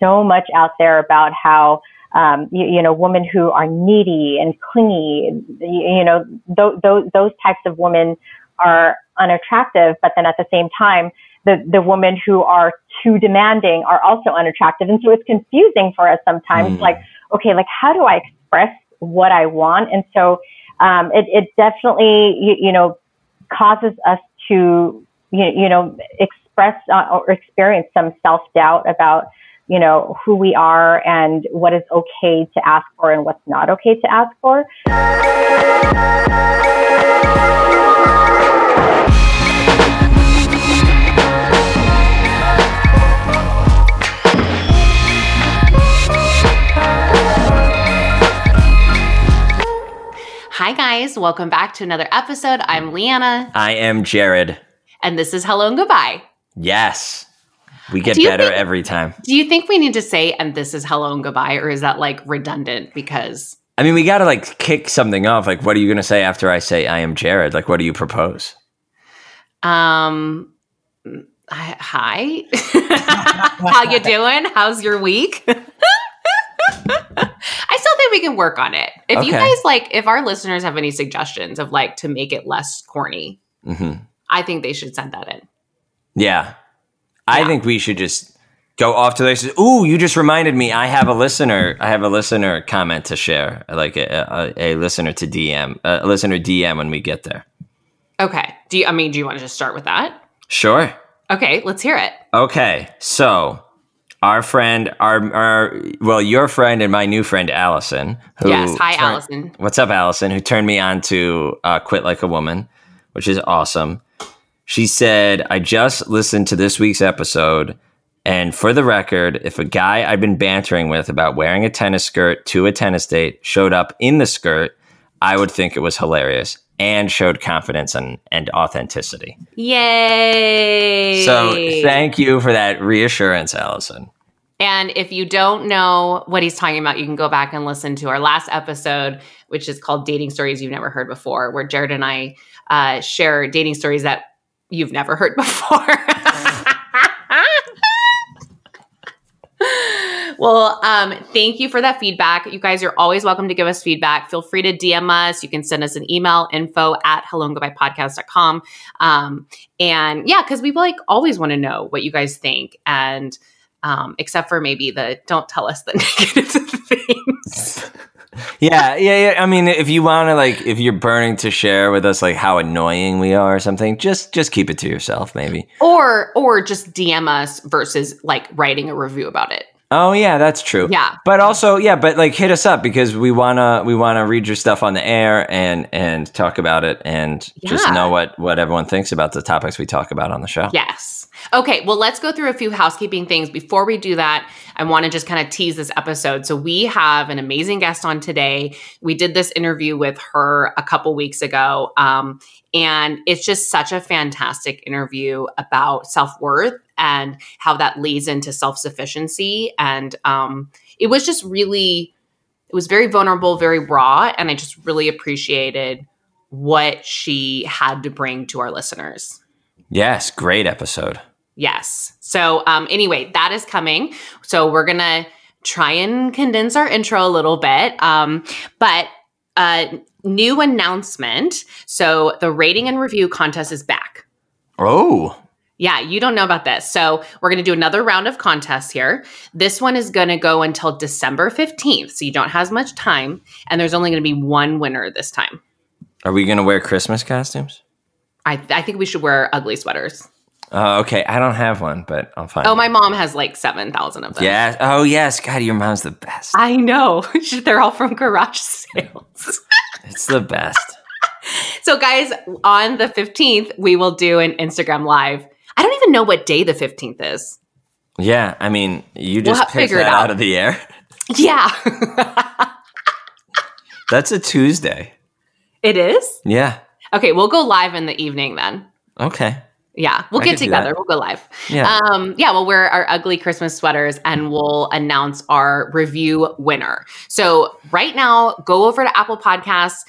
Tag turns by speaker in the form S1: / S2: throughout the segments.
S1: so much out there about how um, you, you, know, women who are needy and clingy, you, you know, th- th- those types of women are unattractive. But then at the same time, the, the women who are too demanding are also unattractive. And so it's confusing for us sometimes, mm. like, okay, like how do I express what I want? And so um, it, it definitely, you, you know, causes us to, you, you know, express uh, or experience some self doubt about you know, who we are and what is okay to ask for and what's not okay to ask for.
S2: Hi, guys. Welcome back to another episode. I'm Leanna.
S3: I am Jared.
S2: And this is Hello and Goodbye.
S3: Yes. We get better
S2: think,
S3: every time.
S2: Do you think we need to say, and this is hello and goodbye, or is that like redundant because?
S3: I mean, we got to like kick something off. Like, what are you going to say after I say I am Jared? Like, what do you propose?
S2: Um, hi. How you doing? How's your week? I still think we can work on it. If okay. you guys like, if our listeners have any suggestions of like to make it less corny, mm-hmm. I think they should send that in.
S3: Yeah, I think we should just go off to this. Ooh, you just reminded me. I have a listener. I have a listener comment to share, like a, a, a listener to DM, a listener DM when we get there.
S2: Okay. Do you? I mean, do you want to just start with that?
S3: Sure.
S2: Okay, let's hear it.
S3: Okay, so our friend, our, our well, your friend and my new friend Allison.
S2: Who yes, hi Allison.
S3: What's up, Allison? Who turned me on to uh, "Quit Like a Woman," which is awesome. She said, I just listened to this week's episode. And for the record, if a guy I've been bantering with about wearing a tennis skirt to a tennis date showed up in the skirt, I would think it was hilarious and showed confidence and, and authenticity.
S2: Yay!
S3: So thank you for that reassurance, Allison.
S2: And if you don't know what he's talking about, you can go back and listen to our last episode, which is called Dating Stories You've Never Heard Before, where Jared and I uh, share dating stories that you've never heard before. well, um, thank you for that feedback. You guys are always welcome to give us feedback. Feel free to DM us. You can send us an email, info at helloandgoodbyepodcast.com. Um, and yeah, because we like always want to know what you guys think. And um, except for maybe the don't tell us the negative things
S3: yeah, yeah, yeah. I mean, if you want to, like, if you're burning to share with us, like, how annoying we are or something, just just keep it to yourself, maybe.
S2: Or or just DM us versus like writing a review about it.
S3: Oh yeah, that's true.
S2: Yeah.
S3: But also, yeah, but like hit us up because we wanna we wanna read your stuff on the air and and talk about it and yeah. just know what what everyone thinks about the topics we talk about on the show.
S2: Yes. Okay, well, let's go through a few housekeeping things. Before we do that, I want to just kind of tease this episode. So, we have an amazing guest on today. We did this interview with her a couple weeks ago. Um, and it's just such a fantastic interview about self worth and how that leads into self sufficiency. And um, it was just really, it was very vulnerable, very raw. And I just really appreciated what she had to bring to our listeners.
S3: Yes, great episode.
S2: Yes. So, um, anyway, that is coming. So, we're going to try and condense our intro a little bit. Um, but uh, new announcement. So, the rating and review contest is back.
S3: Oh.
S2: Yeah, you don't know about this. So, we're going to do another round of contests here. This one is going to go until December 15th. So, you don't have as much time. And there's only going to be one winner this time.
S3: Are we going to wear Christmas costumes?
S2: I, I think we should wear ugly sweaters.
S3: Uh, okay, I don't have one, but I'll find.
S2: Oh, my mom has like seven thousand of them.
S3: Yeah. Oh, yes. God, your mom's the best.
S2: I know. They're all from garage sales.
S3: it's the best.
S2: so, guys, on the fifteenth, we will do an Instagram live. I don't even know what day the fifteenth is.
S3: Yeah, I mean, you just we'll picked that out. out of the air.
S2: Yeah.
S3: That's a Tuesday.
S2: It is.
S3: Yeah.
S2: Okay, we'll go live in the evening then.
S3: Okay.
S2: Yeah, we'll I get together. We'll go live. Yeah. Um, yeah, we'll wear our ugly Christmas sweaters and we'll announce our review winner. So right now, go over to Apple Podcasts,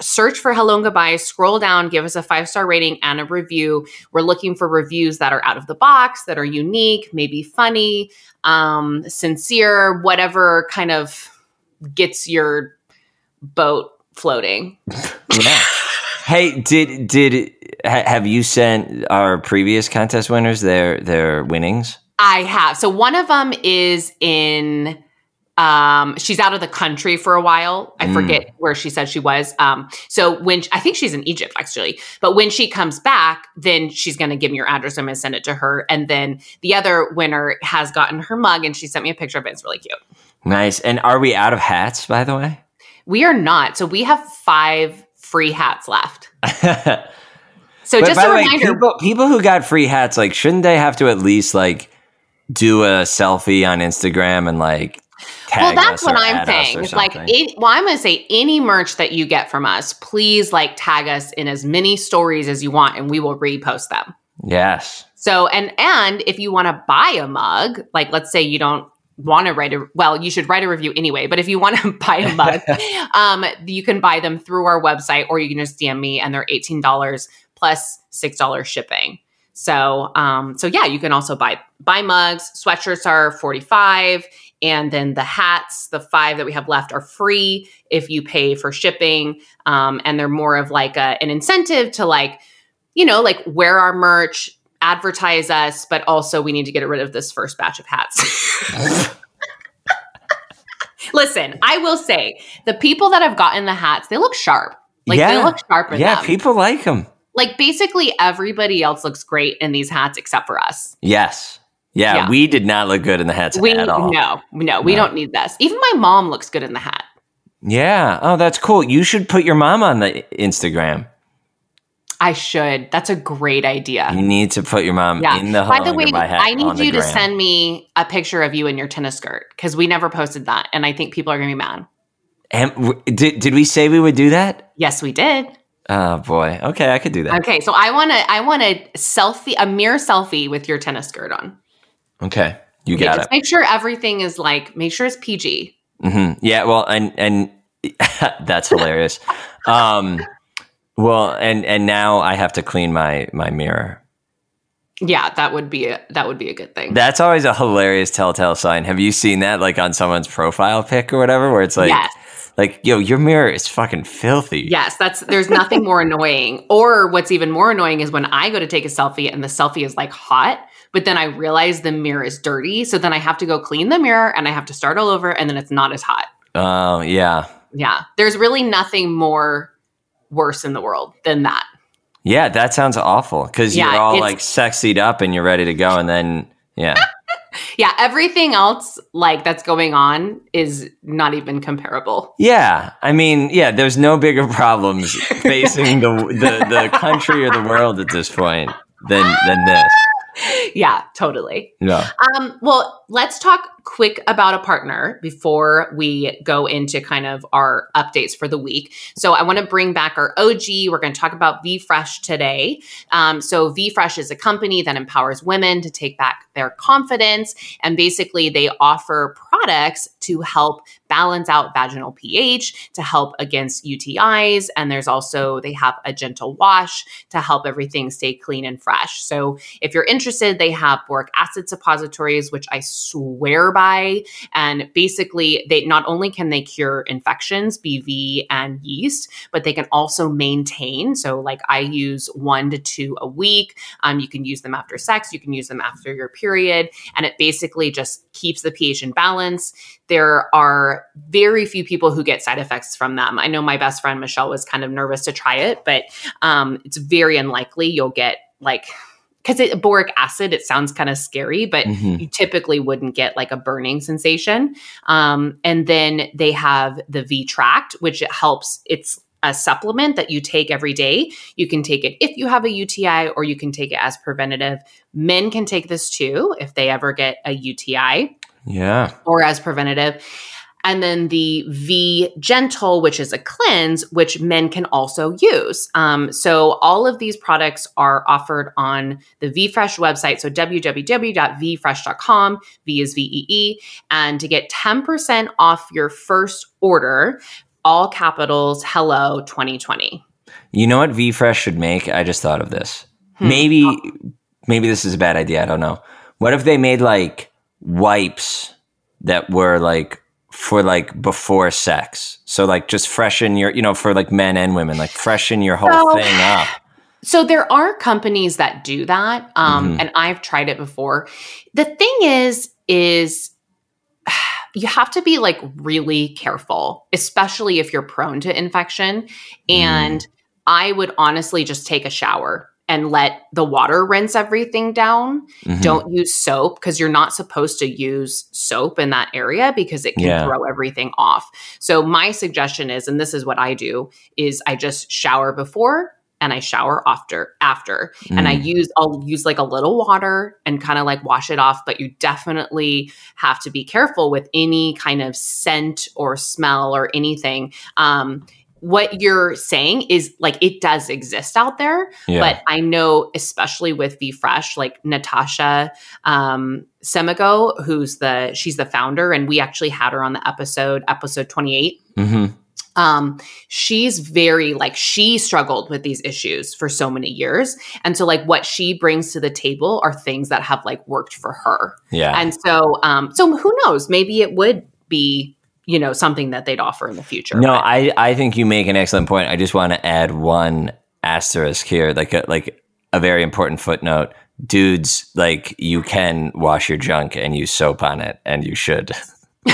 S2: search for Hello and Goodbye, scroll down, give us a five star rating and a review. We're looking for reviews that are out of the box, that are unique, maybe funny, um, sincere, whatever kind of gets your boat floating.
S3: yeah. Hey, did did ha- have you sent our previous contest winners their their winnings?
S2: I have. So one of them is in um she's out of the country for a while. I
S3: Mm.
S2: forget where she said she was. Um so when i think she's in egypt actually. But when she comes back then she's going to give me your address. I'm going to send it to her. And then the other winner has gotten her mug and she sent me a picture of it. It's really cute.
S3: Nice. And are we out of hats, by the way?
S2: we are not. So we have five free hats left.
S3: But
S2: so just
S3: by
S2: a
S3: the way,
S2: reminder
S3: people, people who got free hats, like, shouldn't they have to at least like do a selfie on Instagram and like
S2: well that's what i'm saying like it, well i'm going to say any merch that you get from us please like tag us in as many stories as you want and we will repost them
S3: yes.
S2: So and and if you want to buy a mug, like let's say you don't want to write a well, you should write a review anyway, but if you want to buy a mug, um you can buy them through our website or you can just DM me and they're $18 plus $6 shipping. So um so yeah, you can also buy buy mugs, sweatshirts are 45 and then the hats, the 5 that we have left are free if you pay for shipping um and they're more of like a, an incentive to like you know, like wear our merch, advertise us, but also we need to get rid of this first batch of hats. Listen, I will say the people that have gotten the hats, they look sharp. Like they
S3: Yeah.
S2: look sharp
S3: Yeah,
S2: them.
S3: people like them.
S2: Like basically everybody else looks great in these hats except for us.
S3: Yes. Yeah,
S2: Yeah.
S3: we did not look good in the hats
S2: We
S3: at all.
S2: no, no, we
S3: No.
S2: don't need this. Even my mom looks good in the hat.
S3: Yeah. Oh, that's cool. You should put your mom on the Instagram.
S2: I should. That's a great idea.
S3: You need to put your mom
S2: Yeah.
S3: in the
S2: By the way, I need you to
S3: gram.
S2: send me a picture of you in your tennis skirt because we never posted that, and I think people are gonna be mad.
S3: And w- did did we say we would do that?
S2: Yes, we did.
S3: Oh boy. Okay, I could do that.
S2: Okay, so I want to I want a selfie, a mirror selfie with your tennis skirt on.
S3: Okay, you
S2: Okay,
S3: got
S2: just
S3: it.
S2: make sure everything is like make sure it's PG.
S3: Mm-hmm. Yeah. Well, and and that's hilarious. um, well, and and now I have to clean my my mirror.
S2: Yeah, that would be a, that would be a good thing.
S3: That's always a hilarious telltale sign. Have you seen that, like on someone's profile pic or whatever, where it's like,
S2: yes.
S3: Like, yo, your mirror is fucking filthy.
S2: Yes, that's there's nothing more annoying. Or what's even more annoying is when I go to take a selfie and the selfie is like hot, but then I realize the mirror is dirty, so then I have to go clean the mirror and I have to start all over and then it's not as hot.
S3: Oh yeah,
S2: Yeah. There's really nothing more worse in the world than that.
S3: yeah. That sounds awful because
S2: Yeah,
S3: you're all like sexied up and you're ready to go, and then yeah,
S2: Yeah, everything else like that's going on is not even comparable.
S3: yeah. I mean, yeah. There's no bigger problems facing the the the country or the world at this point than than this.
S2: Yeah, totally.
S3: Yeah.
S2: Um, well, let's talk quick about a partner before we go into kind of our updates for the week. So I want to bring back our OG. We're going to talk about VFresh today. Um, so VFresh is a company that empowers women to take back their confidence, and basically they offer products to help balance out vaginal pH, to help against UTIs, and there's also they have a gentle wash to help everything stay clean and fresh. So if you're interested, they have boric acid suppositories, which I swear by. And basically, they not only can they cure infections, BV and yeast, but they can also maintain. So, like I use one to two a week. Um, you can use them after sex, you can use them after your period, and it basically just keeps the pH in balance. There are very few people who get side effects from them. I know my best friend Michelle was kind of nervous to try it, but um, it's very unlikely you'll get like because it boric acid it sounds kind of scary but
S3: Mhm.
S2: you typically wouldn't get like a burning sensation um, and then they have the v tract which it helps it's a supplement that you take every day you can take it if you have a uti or you can take it as preventative men can take this too if they ever get a uti
S3: Yeah.
S2: or as preventative. And then the V Gentle, which is a cleanse, which men can also use. Um, so all of these products are offered on the VFresh website. So www.vfresh.com. V is V E E. And to get 10% off your first order, all capitals, hello 2020.
S3: You know what VFresh should make? I just thought of this.
S2: Hmm.
S3: Maybe maybe this is a bad idea. I don't know. What if they made like wipes that were like for like before sex? So like just freshen your, you know, for like men and women, like freshen your whole
S2: So-
S3: thing up.
S2: So there are companies that do that, um,
S3: Mhm.
S2: and I've tried it before. The thing is, is you have to be like really careful, especially if you're prone to infection. And I would honestly just take a shower and let the water rinse everything down.
S3: Mhm.
S2: Don't use soap because you're not supposed to use soap in that area because it can
S3: Yeah.
S2: throw everything off. So my suggestion is, and this is what I do, is I just shower before and I shower after after. And I
S3: Mm.
S2: use I'll use like a little water and kind of like wash it off, but you definitely have to be careful with any kind of scent or smell or anything. Um what you're saying is like it does exist out there,
S3: yeah.
S2: but I know, especially with VFresh, like Natasha um, Semigo, who's the she's the founder, and we actually had her on the episode, episode 28.
S3: hmm
S2: Um, she's very like she struggled with these issues for so many years, and so like what she brings to the table are things that have like worked for her,
S3: Yeah.
S2: and so um, so who knows? Maybe it would be you know something that they'd offer in the future.
S3: No,
S2: but-
S3: I, I think you make an excellent point. I just want to add one asterisk here, like a, like a very important footnote. Dudes, like you can wash your junk and use soap on it, and you should.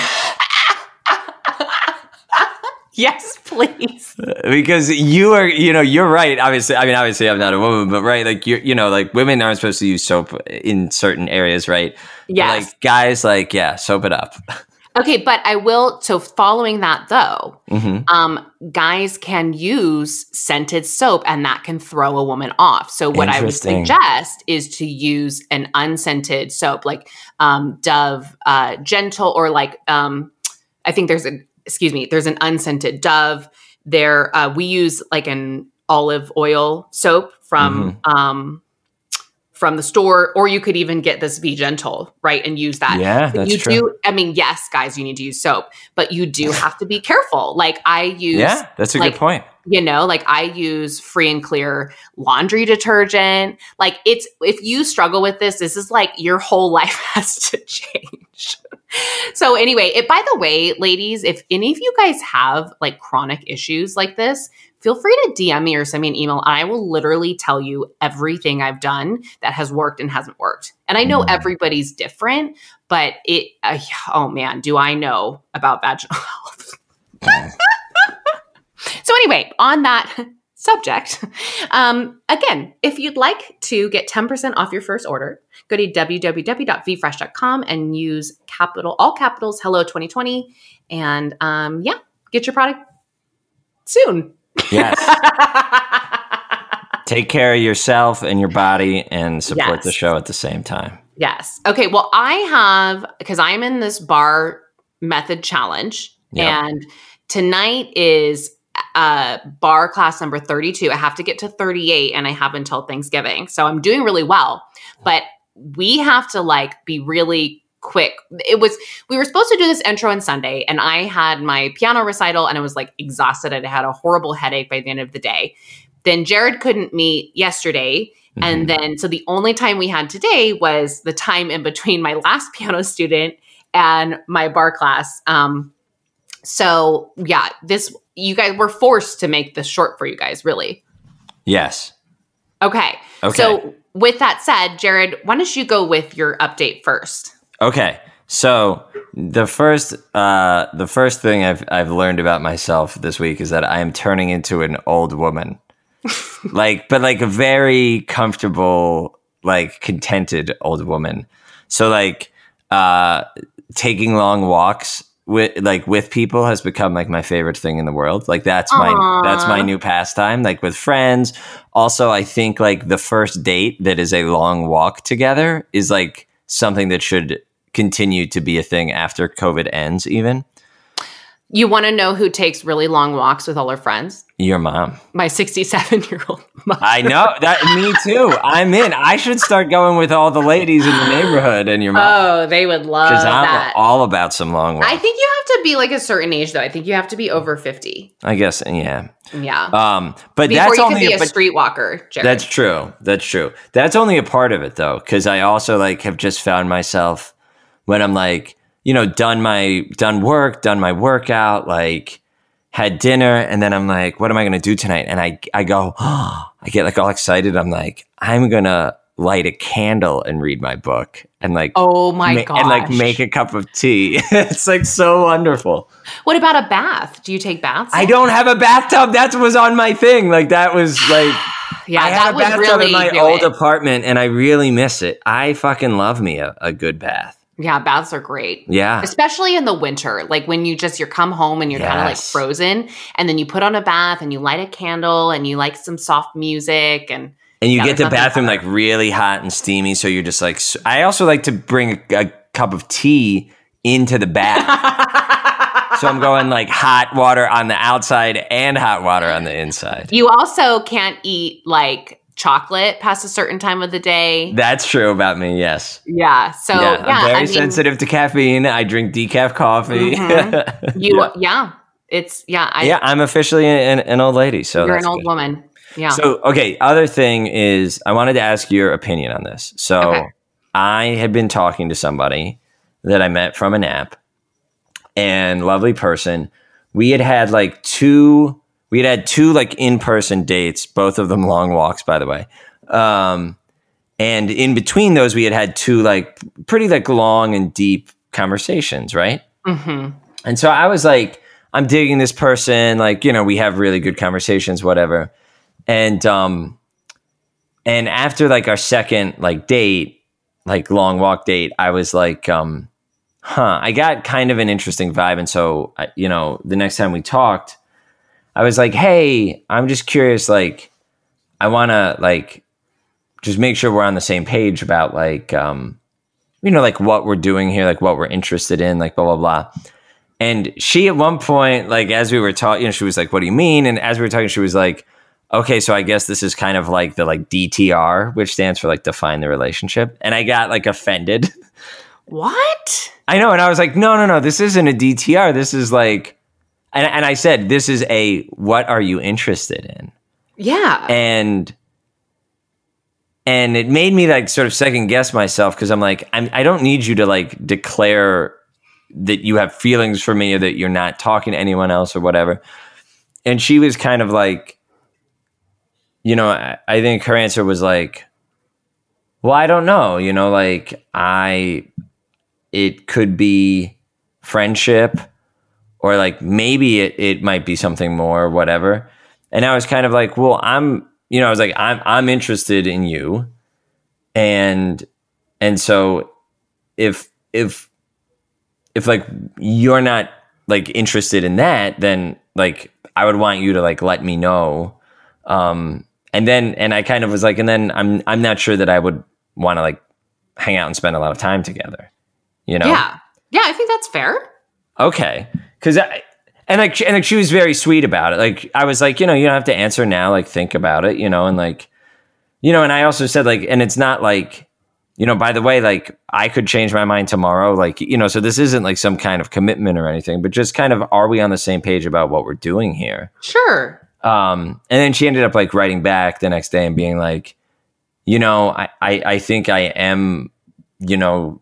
S2: yes, please.
S3: because you are you know you're right obviously i mean obviously i'm not a woman but right like you're you know like women aren't supposed to use soap in certain areas right
S2: Yes.
S3: like guys like yeah soap it up
S2: Okay, but I will. So, following that though,
S3: hmm
S2: um, guys can use scented soap, and that can throw a woman off. So, what I would suggest is to use an unscented soap, like um, Dove uh, Gentle, or like um, I think there's a excuse me, there's an unscented Dove. There, uh, we use like an olive oil soap from
S3: Mm-hmm.
S2: um, from the store, or you could even get this V Gentle, right, and use that.
S3: Yeah that's
S2: you
S3: true.
S2: Do i mean yes guys you need to use soap but you do have to be careful. Like i use
S3: yeah that's a
S2: like,
S3: good point.
S2: you know like i use free and clear laundry detergent. Like it's if you struggle with this this is like your whole life has to change. So anyway it by the way ladies if any of you guys have like chronic issues like this feel free to dm me or send me an email and i will literally tell you everything i've done that has worked and hasn't worked and i know
S3: Mm.
S2: everybody's different but it uh, oh man do i know about vaginal health so anyway, on that subject, um, again, if you'd like to get 10% off your first order, go to www.vfresh.com and use capital all capitals hello 2020 and um, yeah, get your product soon.
S3: Yes take care of yourself and your body and support
S2: Yes.
S3: the show at the same time
S2: yes. Okay, well, I have because I'm in this bar method challenge
S3: Yeah.
S2: and tonight is uh bar class number 32 i have to get to 38 and i have until thanksgiving so i'm doing really well but we have to like be really quick it was we were supposed to do this intro on sunday and i had my piano recital and i was like exhausted i had a horrible headache by the end of the day then jared couldn't meet yesterday
S3: Mhm.
S2: and then, so the only time we had today was the time in between my last piano student and my bar class. Um, so yeah, this you guys were forced to make this short for you guys, really.
S3: yes
S2: Okay.
S3: okay
S2: So with that said, Jared, why don't you go with your update first?
S3: Okay. So the first uh the first thing I've I've learned about myself this week is that I am turning into an old woman. like but like a very comfortable, like contented old woman. So like uh taking long walks with like with people has become like my favorite thing in the world. Like that's my that's my new pastime like with friends. Also I think like the first date that is a long walk together is like something that should continue to be a thing after COVID ends even.
S2: You want to know who takes really long walks with all her friends?
S3: Your mom.
S2: My 67 year old mom.
S3: I know that. Me too. I'm in. I should start going with all the ladies in the neighborhood and your mom
S2: Oh, they would love
S3: because I'm
S2: that.
S3: all about some long walks.
S2: I think you have to be like a certain age, though. I think you have to be over 50.
S3: I guess. Yeah.
S2: Yeah.
S3: Um. But
S2: Before
S3: that's
S2: you
S3: only
S2: can be a
S3: but
S2: streetwalker, Jared.
S3: That's true. That's true. That's only a part of it though, because I also like have just found myself when I'm like, you know, done my done work, done my workout, like had dinner, and then I'm like, what am I gonna do tonight? And I I go, I get like all excited. I'm like, I'm gonna light a candle and read my book and like
S2: oh my
S3: ma-
S2: god.
S3: and like make a cup of tea. it's like so wonderful.
S2: What about a bath? Do you take baths?
S3: I don't have a bathtub. That was on my thing. Like that was like
S2: Yeah,
S3: I
S2: that
S3: had a bathtub
S2: really
S3: in my old
S2: it.
S3: apartment, and I really miss it. I fucking love me a, a good bath.
S2: Yeah, baths are great.
S3: Yeah,
S2: Especially in the winter, like when you just you come home and you're kind of like frozen, and then you put on a bath and you light a candle and you like some soft music and
S3: and you
S2: Yeah,
S3: get the bathroom
S2: better.
S3: like really hot and steamy, so you're just like. I also like to bring a, a cup of tea into the bath, so I'm going like hot water on the outside and hot water on the inside.
S2: you also can't eat like chocolate past a certain time of the day.
S3: That's true about me. Yes.
S2: Yeah, so
S3: yeah,
S2: yeah,
S3: I'm very
S2: I mean,
S3: sensitive to caffeine. I drink decaf coffee.
S2: Mhm. You
S3: yeah.
S2: yeah. it's yeah. I,
S3: Yeah, I'm officially an, an old lady. So
S2: you're an old
S3: good.
S2: woman. Yeah.
S3: So, okay, other thing is I wanted to ask your opinion on this. So,
S2: Okay.
S3: I had been talking to somebody that I met from an app and lovely person. We had had like two we had had two like in-person dates, both of them long walks by the way. Um and in between those we had had two like pretty like long and deep conversations, right?
S2: hmm
S3: And so I was like, I'm digging this person. Like, you know, we have really good conversations, whatever. And um, and after like our second like date, like long walk date, I was like, um, huh, I got kind of an interesting vibe. And so, you know, the next time we talked, I was like, hey, I'm just curious. Like, I want to like just make sure we're on the same page about like, um, you know, like what we're doing here, like what we're interested in, like blah blah blah. And she at one point, like as we were talking, you know, she was like, "What do you mean?" And as we were talking, she was like, "Okay, so I guess this is kind of like the like DTR, which stands for like define the relationship." And I got like offended.
S2: What?
S3: I know, and I was like, "No, no, no, this isn't a DTR. This is like," and and I said, "This is a what are you interested in?"
S2: Yeah.
S3: and and it made me like sort of second guess myself because I'm like I'm, I don't need you to like declare that you have feelings for me or that you're not talking to anyone else or whatever. And she was kind of like, you know, I, I think her answer was like, well, I don't know, you know, like I, it could be friendship or like maybe it, it might be something more or whatever. And I was kind of like, well, I'm, you know, I was like, I'm, I'm interested in you. And, and so if, if, if like you're not like interested in that, then like I would want you to like let me know. Um, and then, and I kind of was like, and then I'm, I'm not sure that I would want to like hang out and spend a lot of time together, you know?
S2: Yeah. Yeah, I think that's fair.
S3: okay because i and like and like she was very sweet about it like i was like you know you don't have to answer now like think about it you know and like you know and i also said like and it's not like you know by the way like i could change my mind tomorrow like you know so this isn't like some kind of commitment or anything but just kind of are we on the same page about what we're doing here
S2: Sure.
S3: um and then she ended up like writing back the next day and being like you know i i, I think i am you know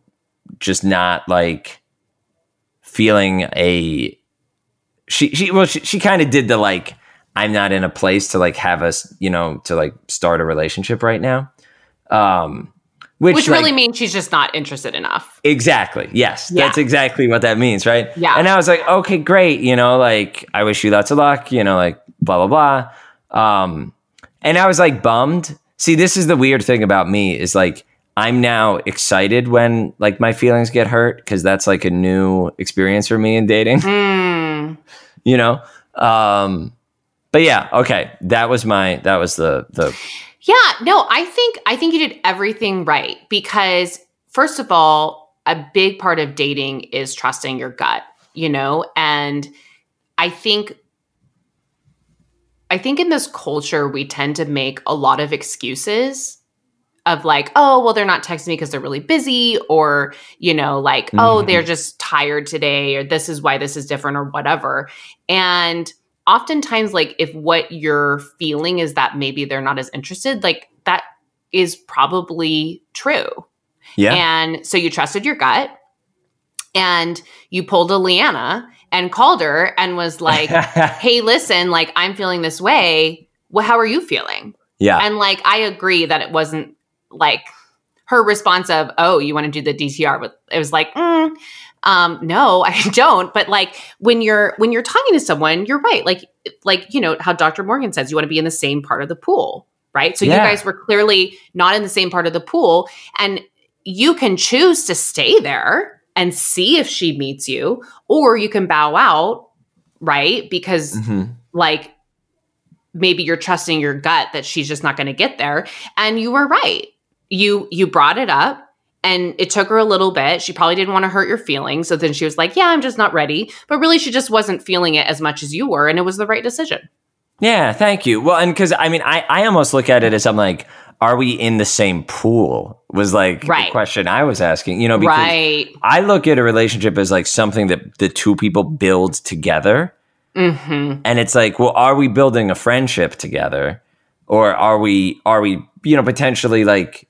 S3: just not like feeling a she she well she, she kind of did the like i'm not in a place to like have us you know to like start a relationship right now um which,
S2: Which
S3: like,
S2: really means she's just not interested enough.
S3: Exactly. Yes.
S2: Yeah.
S3: That's exactly what that means, right?
S2: Yeah.
S3: And I was like, okay, great. You know, like I wish you lots of luck, you know, like blah blah blah. Um and I was like bummed. See, this is the weird thing about me is like I'm now excited when like my feelings get hurt because that's like a new experience for me in dating,
S2: Mm.
S3: you know? Um but yeah, okay. That was my that was the the
S2: Yeah, no, I think I think you did everything right because first of all, a big part of dating is trusting your gut, you know, and I think I think in this culture we tend to make a lot of excuses of like, oh, well, they're not texting me because they're really busy, or, you know, like, mm-hmm. oh, they're just tired today, or this is why this is different, or whatever. And oftentimes, like, if what you're feeling is that maybe they're not as interested, like, that is probably true.
S3: Yeah.
S2: And so you trusted your gut and you pulled a Leanna and called her and was like, hey, listen, like, I'm feeling this way. Well, how are you feeling?
S3: Yeah.
S2: And like, I agree that it wasn't like her response of, oh, you want to do the DTR? But it was like, mm, um, no, I don't. But like when you're when you're talking to someone, you're right. Like like you know how Dr. Morgan says you want to be in the same part of the pool, right? So yeah. you guys were clearly not in the same part of the pool, and you can choose to stay there and see if she meets you, or you can bow out, right? Because mm-hmm. like maybe you're trusting your gut that she's just not going to get there, and you were right you you brought it up and it took her a little bit. She probably didn't want to hurt your feelings. So then she was like, Yeah, I'm just not ready. But really, she just wasn't feeling it as much as you were. And it was the right decision.
S3: Yeah, thank you. Well, and because I mean, I, I almost look at it as I'm like, are we in the same pool? Was like right. the question I was asking, you know, because right. I look at a relationship as like something that the two people build together. Mm-hmm. And it's like, well, are we building a friendship together? Or are we, are we, you know, potentially like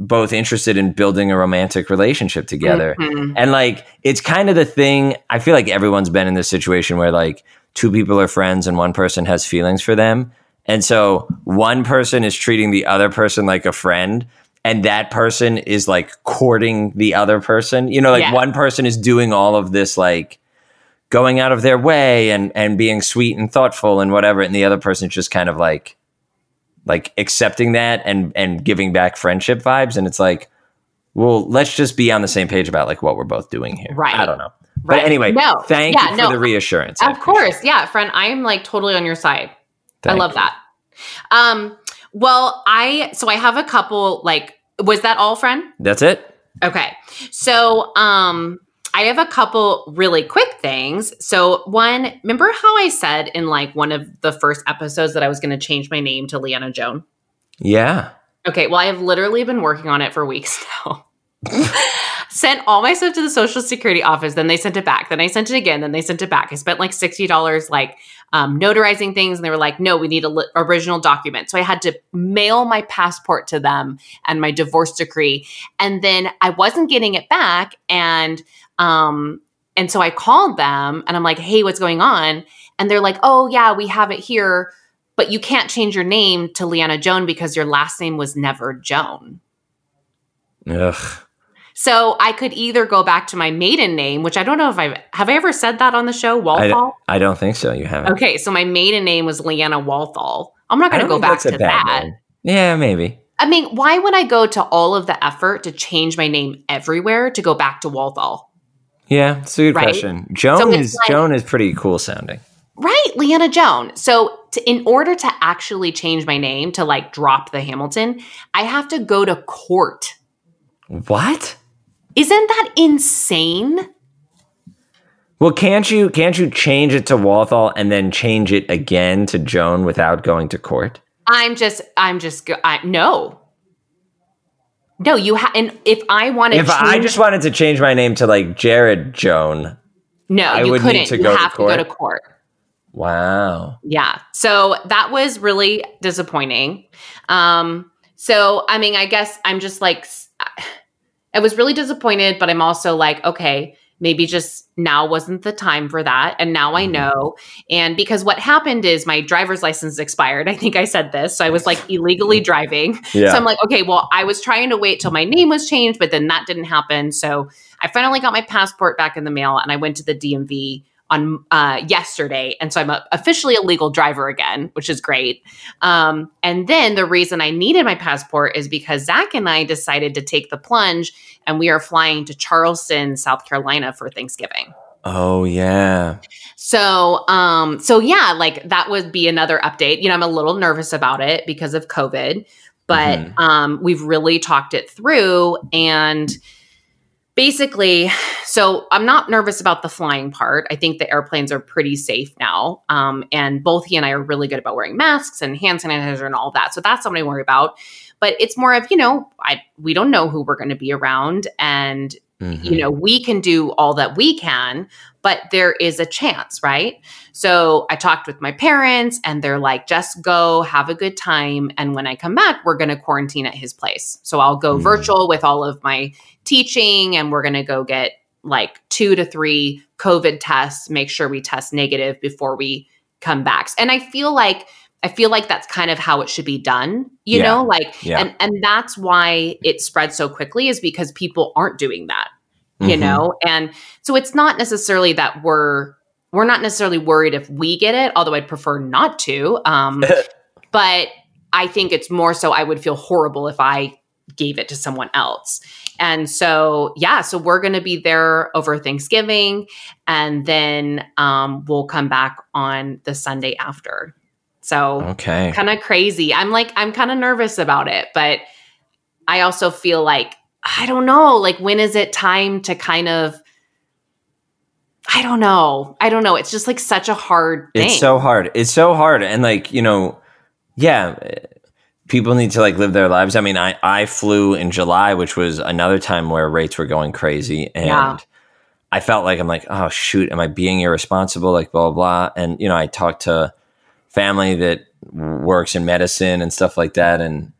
S3: both interested in building a romantic relationship together. Mm-hmm. And like it's kind of the thing, I feel like everyone's been in this situation where like two people are friends and one person has feelings for them. And so one person is treating the other person like a friend and that person is like courting the other person. You know, like yeah. one person is doing all of this like going out of their way and and being sweet and thoughtful and whatever and the other person's just kind of like like accepting that and and giving back friendship vibes. And it's like well let's just be on the same page about like what we're both doing here.
S2: Right.
S3: i don't know. Right. but anyway no. thank yeah, you for no, the reassurance.
S2: Of course. yeah friend i am like totally on your side. Thank i love you. that. Um well i so i have a couple like was that all friend?
S3: That's it.
S2: Okay. So um I have a couple really quick things. So, one, remember how I said in like one of the first episodes that I was going to change my name to Leanna Joan?
S3: Yeah.
S2: Okay. Well, I have literally been working on it for weeks now. sent all my stuff to the social security office then they sent it back then i sent it again then they sent it back i spent like $60 like um, notarizing things and they were like no we need a li- original document so i had to mail my passport to them and my divorce decree and then i wasn't getting it back and um, and so I called them and I'm like, hey, what's going on? And they're like, oh, yeah, we have it here, but you can't change your name to Leanna Joan because your last name was never Joan.
S3: Ugh.
S2: So I could either go back to my maiden name, which I don't know if I've have I ever said that on the show, Walthall.
S3: I, I don't think so. You haven't.
S2: Okay, so my maiden name was Leanna Walthall. I'm not going to go back to that. Name.
S3: Yeah, maybe.
S2: I mean, why would I go to all of the effort to change my name everywhere to go back to Walthall?
S3: Yeah, it's a good right? question. Joan so is like, Joan is pretty cool sounding.
S2: Right, Leanna Joan. So to, in order to actually change my name to like drop the Hamilton, I have to go to court.
S3: What?
S2: Isn't that insane?
S3: Well, can't you can't you change it to Walthall and then change it again to Joan without going to court?
S2: I'm just I'm just I, no. No, you have. And if I wanted,
S3: if change- I just wanted to change my name to like Jared Joan,
S2: no, I you couldn't. to you go have to, to go to court.
S3: Wow.
S2: Yeah. So that was really disappointing. Um, so I mean, I guess I'm just like, I was really disappointed, but I'm also like, okay, maybe just now wasn't the time for that and now i mm-hmm. know and because what happened is my driver's license expired i think i said this so i was like illegally driving yeah. so i'm like okay well i was trying to wait till my name was changed but then that didn't happen so i finally got my passport back in the mail and i went to the dmv on uh, yesterday, and so I'm a, officially a legal driver again, which is great. Um, and then the reason I needed my passport is because Zach and I decided to take the plunge, and we are flying to Charleston, South Carolina for Thanksgiving.
S3: Oh yeah.
S2: So um so yeah, like that would be another update. You know, I'm a little nervous about it because of COVID, but mm-hmm. um we've really talked it through and basically, so I'm not nervous about the flying part. I think the airplanes are pretty safe now. Um, and both he and I are really good about wearing masks and hand sanitizer and all that. So that's something I worry about. But it's more of, you know, I we don't know who we're going to be around. And Mm-hmm. You know, we can do all that we can, but there is a chance, right? So I talked with my parents and they're like, just go have a good time. And when I come back, we're going to quarantine at his place. So I'll go mm-hmm. virtual with all of my teaching and we're going to go get like two to three COVID tests, make sure we test negative before we come back. And I feel like I feel like that's kind of how it should be done, you yeah. know, like yeah. and and that's why it spread so quickly is because people aren't doing that. Mm-hmm. You know? And so it's not necessarily that we're we're not necessarily worried if we get it, although I'd prefer not to. Um but I think it's more so I would feel horrible if I gave it to someone else. And so, yeah, so we're going to be there over Thanksgiving and then um, we'll come back on the Sunday after. So
S3: okay,
S2: kind of crazy. I'm like, I'm kind of nervous about it, but I also feel like I don't know, like when is it time to kind of I don't know. I don't know. It's just like such a hard thing.
S3: It's so hard. It's so hard. And like, you know, yeah, people need to like live their lives. I mean, I I flew in July, which was another time where rates were going crazy and yeah. I felt like I'm like, oh shoot, am I being irresponsible? Like blah blah. blah. And you know, I talked to family that works in medicine and stuff like that, and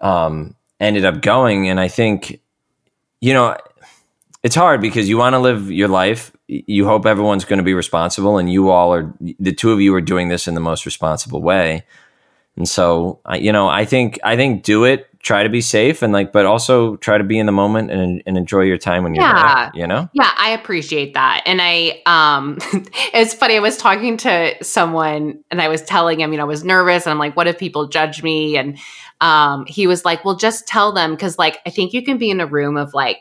S3: um, ended up going. And I think, you know, it's hard because you want to live your life. You hope everyone's going to be responsible, and you all are. The two of you are doing this in the most responsible way. And so, I, you know, I think I think do it try to be safe and like but also try to be in the moment and, and enjoy your time when you're yeah. there you know?
S2: Yeah i appreciate that. And i um it's funny i was talking to someone and i was telling him you know i was nervous and i'm like what if people judge me? And um he was like well just tell them because like i think you can be in a room of like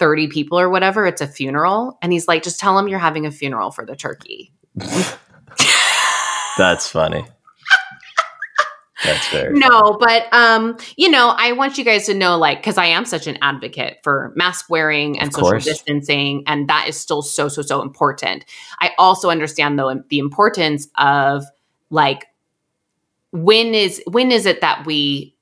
S2: 30 people or whatever it's a funeral. And he's like just tell them you're having a funeral for the turkey.
S3: That's funny that's fair.
S2: No, but um, you know, I want you guys to know, like, because I am such an advocate for mask wearing and social distancing, and that is still so so so important. I also understand though the importance of like when is when is it that we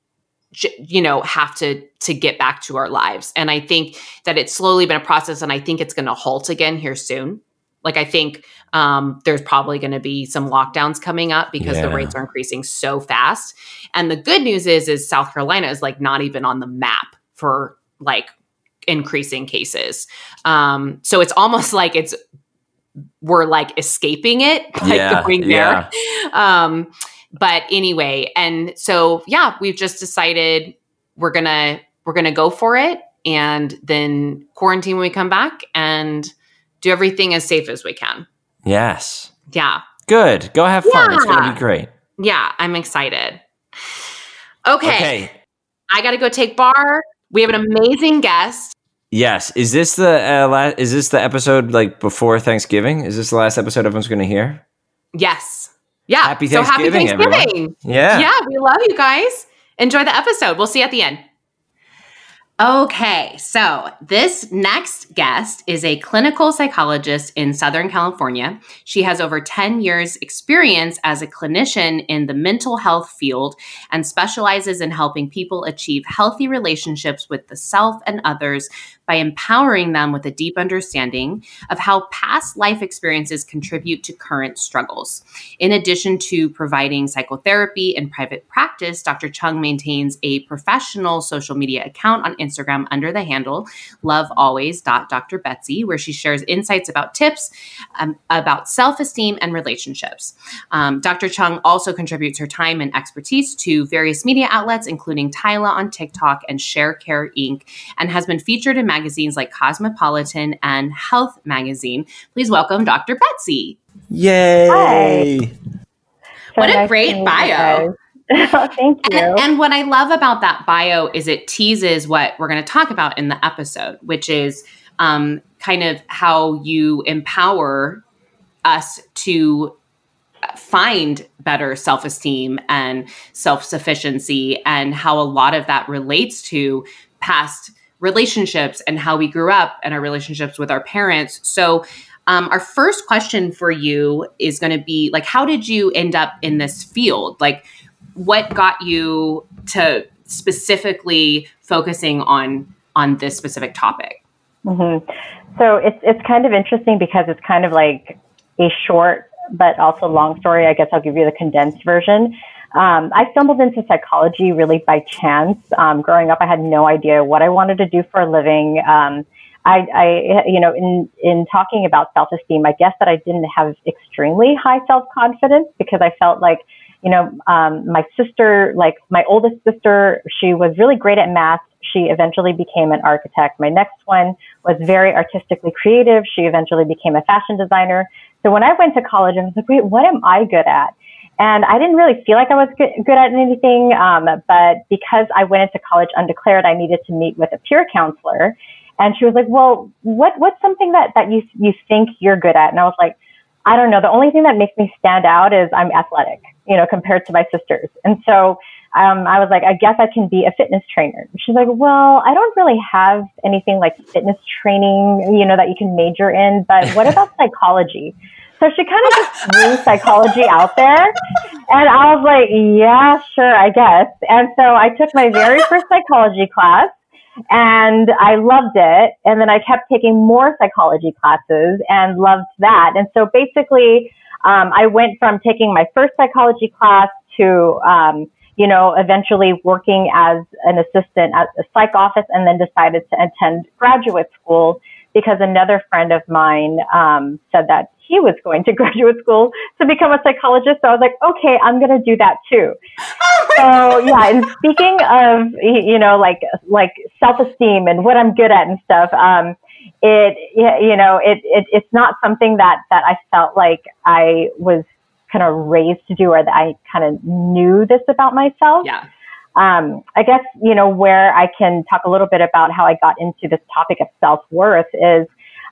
S2: you know have to to get back to our lives and i think that it's slowly been a process and i think it's going to halt again here soon like I think um, there's probably going to be some lockdowns coming up because yeah. the rates are increasing so fast. And the good news is, is South Carolina is like not even on the map for like increasing cases. Um, so it's almost like it's we're like escaping it by yeah, going there. Yeah. Um, but anyway, and so yeah, we've just decided we're gonna we're gonna go for it and then quarantine when we come back and do everything as safe as we can.
S3: Yes.
S2: Yeah.
S3: Good. Go have fun. Yeah. It's going to be great.
S2: Yeah, I'm excited. Okay. Okay. I got to go take bar. We have an amazing guest.
S3: Yes. Is this the uh, last? Is this the episode like before Thanksgiving? Is this the last episode everyone's going to hear?
S2: Yes. Yeah.
S3: Happy Thanksgiving, so happy Thanksgiving. Everyone. Yeah.
S2: Yeah. We love you guys. Enjoy the episode. We'll see you at the end. Okay, so this next guest is a clinical psychologist in Southern California. She has over 10 years' experience as a clinician in the mental health field and specializes in helping people achieve healthy relationships with the self and others by empowering them with a deep understanding of how past life experiences contribute to current struggles. In addition to providing psychotherapy in private practice, Dr. Chung maintains a professional social media account on Instagram under the handle lovealways.drbetsy, where she shares insights about tips um, about self esteem and relationships. Um, Dr. Chung also contributes her time and expertise to various media outlets, including Tyla on TikTok and Sharecare Inc., and has been featured in magazines like Cosmopolitan and Health Magazine. Please welcome Dr. Betsy.
S3: Yay! Hi.
S2: what a great bio.
S1: Thank you.
S2: And, and, what I love about that bio is it teases what we're going to talk about in the episode, which is um, kind of how you empower us to find better self esteem and self sufficiency, and how a lot of that relates to past relationships and how we grew up and our relationships with our parents. So, um, our first question for you is going to be like, how did you end up in this field? Like, what got you to specifically focusing on on this specific topic?
S1: Mm-hmm. So it's it's kind of interesting because it's kind of like a short but also long story. I guess I'll give you the condensed version. Um, I stumbled into psychology really by chance. Um, growing up, I had no idea what I wanted to do for a living. Um, I, I, you know, in in talking about self esteem, I guess that I didn't have extremely high self confidence because I felt like, you know, um, my sister, like my oldest sister, she was really great at math. She eventually became an architect. My next one was very artistically creative. She eventually became a fashion designer. So when I went to college, I was like, wait, what am I good at? And I didn't really feel like I was good, good at anything. Um, but because I went into college undeclared, I needed to meet with a peer counselor. And she was like, well, what, what's something that, that you, you think you're good at? And I was like, I don't know. The only thing that makes me stand out is I'm athletic, you know, compared to my sisters. And so um, I was like, I guess I can be a fitness trainer. She's like, well, I don't really have anything like fitness training, you know, that you can major in, but what about psychology? So she kind of just threw psychology out there. And I was like, yeah, sure, I guess. And so I took my very first psychology class and I loved it. And then I kept taking more psychology classes and loved that. And so basically, um, I went from taking my first psychology class to, um, you know, eventually working as an assistant at a psych office and then decided to attend graduate school because another friend of mine um, said that he was going to graduate school to become a psychologist. So I was like, okay, I'm going to do that too. so yeah, and speaking of, you know, like, like self-esteem and what I'm good at and stuff, um, it, you know, it, it, it's not something that, that I felt like I was kind of raised to do or that I kind of knew this about myself.
S2: Yeah.
S1: Um, I guess, you know, where I can talk a little bit about how I got into this topic of self-worth is,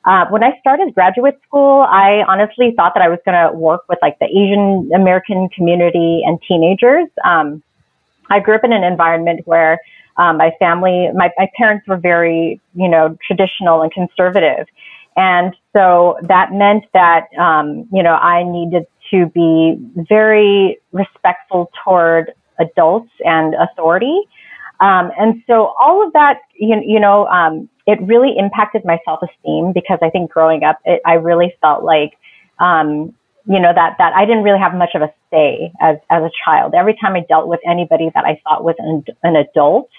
S1: uh, when I started graduate school, I honestly thought that I was going to work with like the Asian American community and teenagers. Um, I grew up in an environment where um, my family, my, my parents were very, you know, traditional and conservative. And so that meant that, um, you know, I needed to be very respectful toward adults and authority. Um, and so all of that, you, you know, um, it really impacted my self esteem because I think growing up, it, I really felt like, um, you know, that, that I didn't really have much of a say as, as a child. Every time I dealt with anybody that I thought was an, an adult,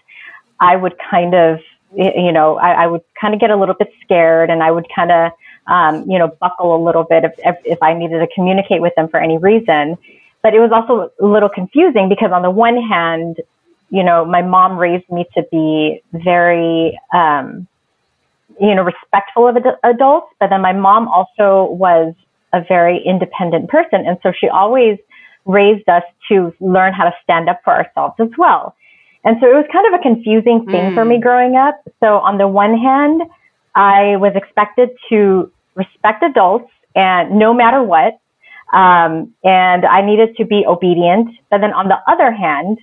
S1: I would kind of, you know, I, I would kind of get a little bit scared and I would kind of, um, you know, buckle a little bit if, if, if I needed to communicate with them for any reason. But it was also a little confusing because on the one hand, you know, my mom raised me to be very, um, you know, respectful of ad- adults, but then my mom also was a very independent person. And so she always raised us to learn how to stand up for ourselves as well. And so it was kind of a confusing thing mm. for me hmm. growing up. So on the one hand, I was expected to respect adults and no matter what. Um, and I needed to be obedient. But then on the other hand,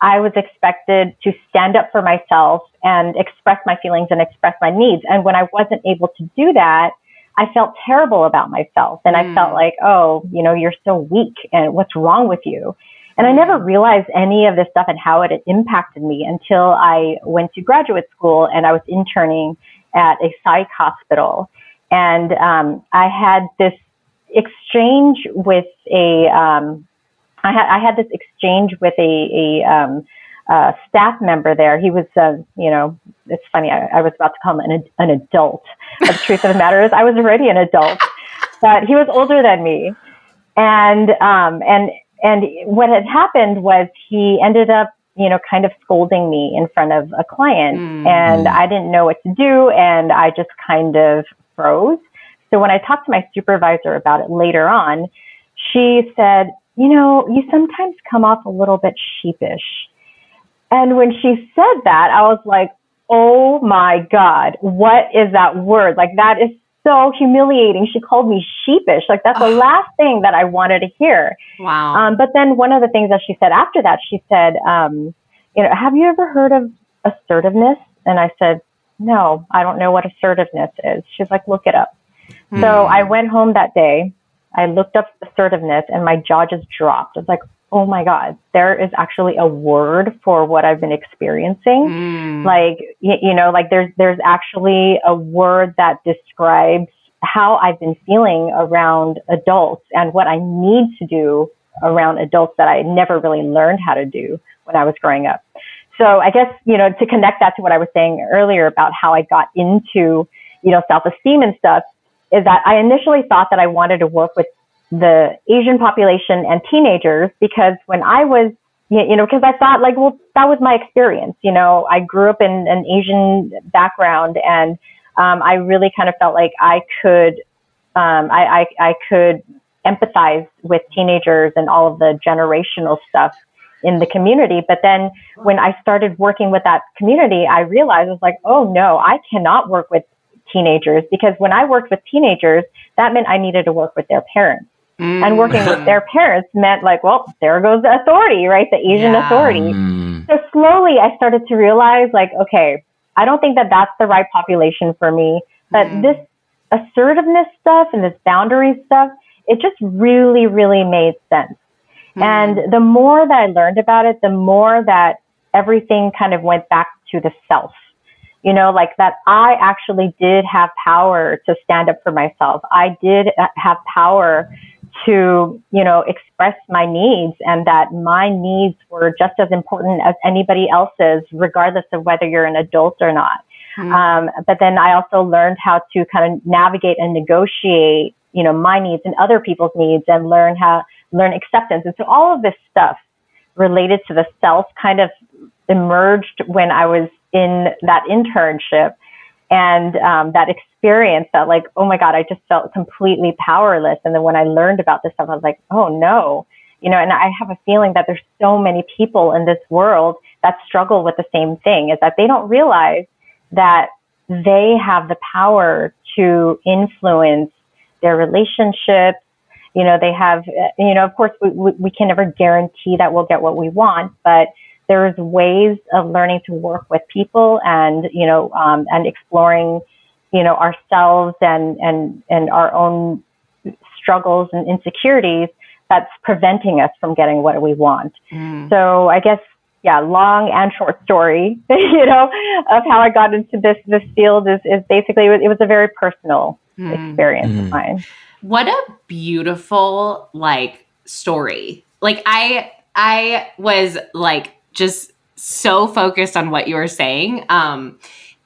S1: I was expected to stand up for myself and express my feelings and express my needs. And when I wasn't able to do that, I felt terrible about myself. And mm. I felt like, oh, you know, you're so weak and what's wrong with you? And I never mm. realized any of this stuff and how it impacted me until I went to graduate school and I was interning at a psych hospital. And um, I had this exchange with a, um, I had I had this exchange with a, a um, uh, staff member there. He was, uh, you know, it's funny. I, I was about to call him an, an adult. But the truth of the matter is, I was already an adult, but he was older than me, and um, and and what had happened was he ended up, you know, kind of scolding me in front of a client, mm. and I didn't know what to do, and I just kind of froze. So when I talked to my supervisor about it later on, she said, you know, you sometimes come off a little bit sheepish. And when she said that, I was like, oh my God, what is that word? Like, that is so humiliating. She called me sheepish. Like, that's the last thing that I wanted to hear.
S2: Wow.
S1: Um, but then one of the things that she said after that, she said, um, you know, have you ever heard of assertiveness? And I said, no, I don't know what assertiveness is. She's like, look it up. Mm. So I went home that day. I looked up assertiveness and my jaw just dropped. I was like, oh my God, there is actually a word for what I've been experiencing. Mm. Like, you, you know, like there's, there's actually a word that describes how I've been feeling around adults and what I need to do around adults that I never really learned how to do when I was growing up. So I guess, you know, to connect that to what I was saying earlier about how I got into, you know, self-esteem and stuff is that I initially thought that I wanted to work with the Asian population and teenagers because when I was, you know, because I thought like, well, that was my experience. You know, I grew up in an Asian background and um, I really kind of felt like I could, um, I, I, I could empathize with teenagers and all of the generational stuff in the community. But then when I started working with that community, I realized I was like, oh no, I cannot work with teenagers because when I worked with teenagers, that meant I needed to work with their parents. Mm. And working with their parents meant like, well, there goes the authority, right? The Asian yeah. authority. Mm. So slowly I started to realize like, okay, I don't think that that's the right population for me. But mm. this assertiveness stuff and this boundary stuff, it just really, really made sense. Mm. And the more that I learned about it, the more that everything kind of went back to the self. You know, like that I actually did have power to stand up for myself. I did have power to, you know, express my needs and that my needs were just as important as anybody else's, regardless of whether you're an adult or not. Mm-hmm. Um, but then I also learned how to kind of navigate and negotiate, you know, my needs and other people's needs and learn how, learn acceptance. And so all of this stuff related to the self kind of emerged when I was in that internship and um, that experience that like oh my god i just felt completely powerless. And then when i learned about this stuff i was like oh no you know and i have a feeling that there's so many people in this world that struggle with the same thing is that they don't realize that they have the power to influence their relationships. You know they have you know of course we, we can never guarantee that we'll get what we want but there's ways of learning to work with people and you know um, and exploring you know ourselves and and and our own struggles and insecurities that's preventing us from getting what we want mm. so i guess yeah long and short story you know of how i got into this this field is is basically it was a very personal mm. experience mm. of mine
S2: what a beautiful like story like i i was like just so focused on what you were saying. Um,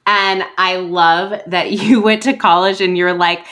S2: and I love that you went to college and you're like,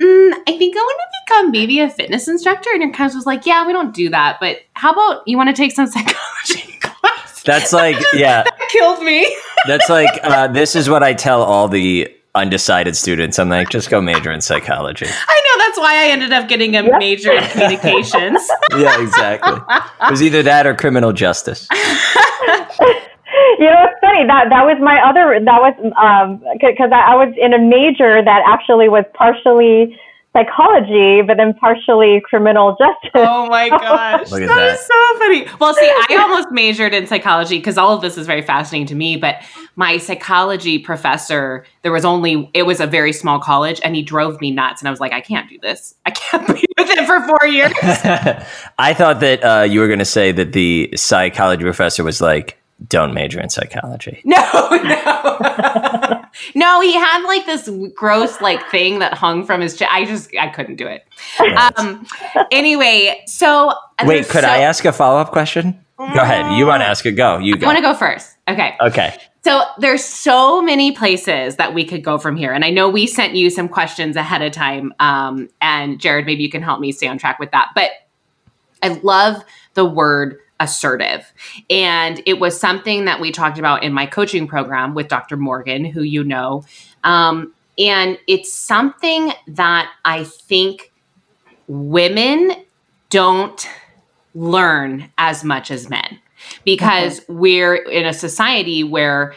S2: mm, I think I want to become maybe a fitness instructor. And your coach was like, Yeah, we don't do that. But how about you want to take some psychology class?
S3: That's like, yeah.
S2: that killed me.
S3: That's like, uh, this is what I tell all the undecided students. I'm like, just go major in psychology.
S2: I know that's why I ended up getting a yep. major in communications.
S3: yeah, exactly. It was either that or criminal justice. you
S1: know, it's funny that that was my other that was um because I, I was in a major that actually was partially psychology, but then partially criminal justice.
S2: Oh my gosh. that, that is so funny. Well, see, I almost majored in psychology because all of this is very fascinating to me, but my psychology professor, there was only, it was a very small college and he drove me nuts. And I was like, I can't do this. I can't be with it for four years.
S3: I thought that uh, you were going to say that the psychology professor was like, don't major in psychology.
S2: No, no. no, he had like this gross like thing that hung from his chest. I just I couldn't do it. Um anyway, so
S3: Wait, could so- I ask a follow-up question? Go ahead. You want to ask it? Go. You go.
S2: I want to go first. Okay.
S3: Okay.
S2: So there's so many places that we could go from here, and I know we sent you some questions ahead of time. Um, and Jared, maybe you can help me stay on track with that. But I love the word assertive. And it was something that we talked about in my coaching program with Dr. Morgan, who you know. Um, and it's something that I think women don't learn as much as men because mm-hmm. we're in a society where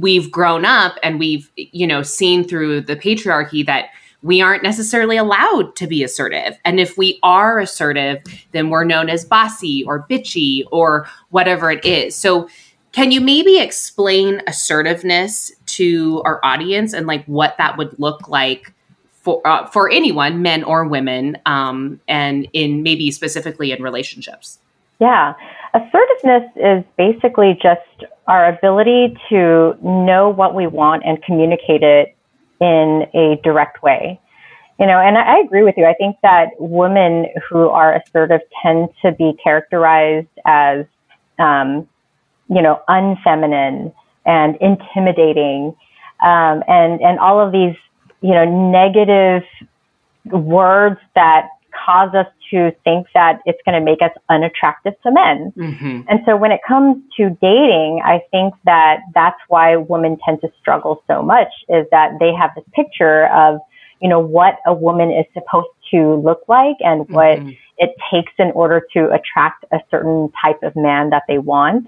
S2: we've grown up and we've you know seen through the patriarchy that we aren't necessarily allowed to be assertive. And if we are assertive, then we're known as bossy or bitchy or whatever it is. So, can you maybe explain assertiveness to our audience and like what that would look like for uh, for anyone, men or women, um, and in maybe specifically in relationships?
S1: Yeah, assertiveness is basically just our ability to know what we want and communicate it in a direct way. You know, and I, I agree with you. I think that women who are assertive tend to be characterized as, um, you know, unfeminine and intimidating, um, and and all of these, you know, negative words that cause us to think that it's going to make us unattractive to men. Mm-hmm. And so when it comes to dating, I think that that's why women tend to struggle so much is that they have this picture of, you know, what a woman is supposed to look like and what mm-hmm. it takes in order to attract a certain type of man that they want.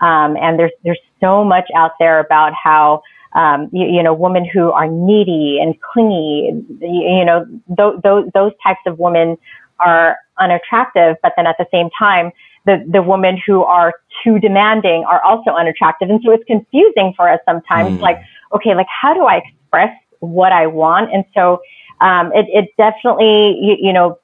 S1: Um, and there's, there's so much out there about how, um, you, you, know, women who are needy and clingy, you, you know, th- th- those types of women are unattractive, but then at the same time, the, the women who are too demanding are also unattractive. And so it's confusing for us sometimes, mm. like, okay, like, how do I express what I want? And so, um, it, it definitely, you, you know,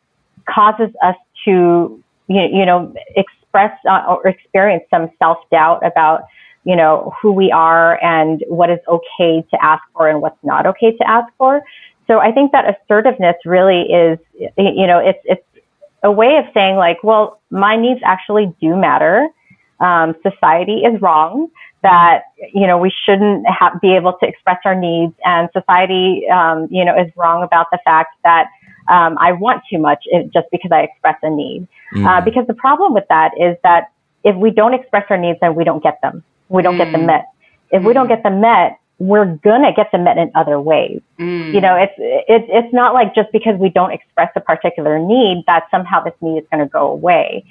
S1: causes us to, you, you know, express uh, or experience some self doubt about, you know, who we are and what is okay to ask for and what's not okay to ask for. So I think that assertiveness really is, you know, it's, it's a way of saying like, well, my needs actually do matter. Um, society is wrong that, you know, we shouldn't have, be able to express our needs and society, um, you know, is wrong about the fact that, um, I want too much just because I express a need. Mm. Uh, because the problem with that is that if we don't express our needs, then we don't get them. We don't mm. get them mm. met. If mm. we don't mm. get them met, we're gonna get them met in other ways. Mm. You know, it's it's it's not like just because we don't express a particular need that somehow this need is going to go away.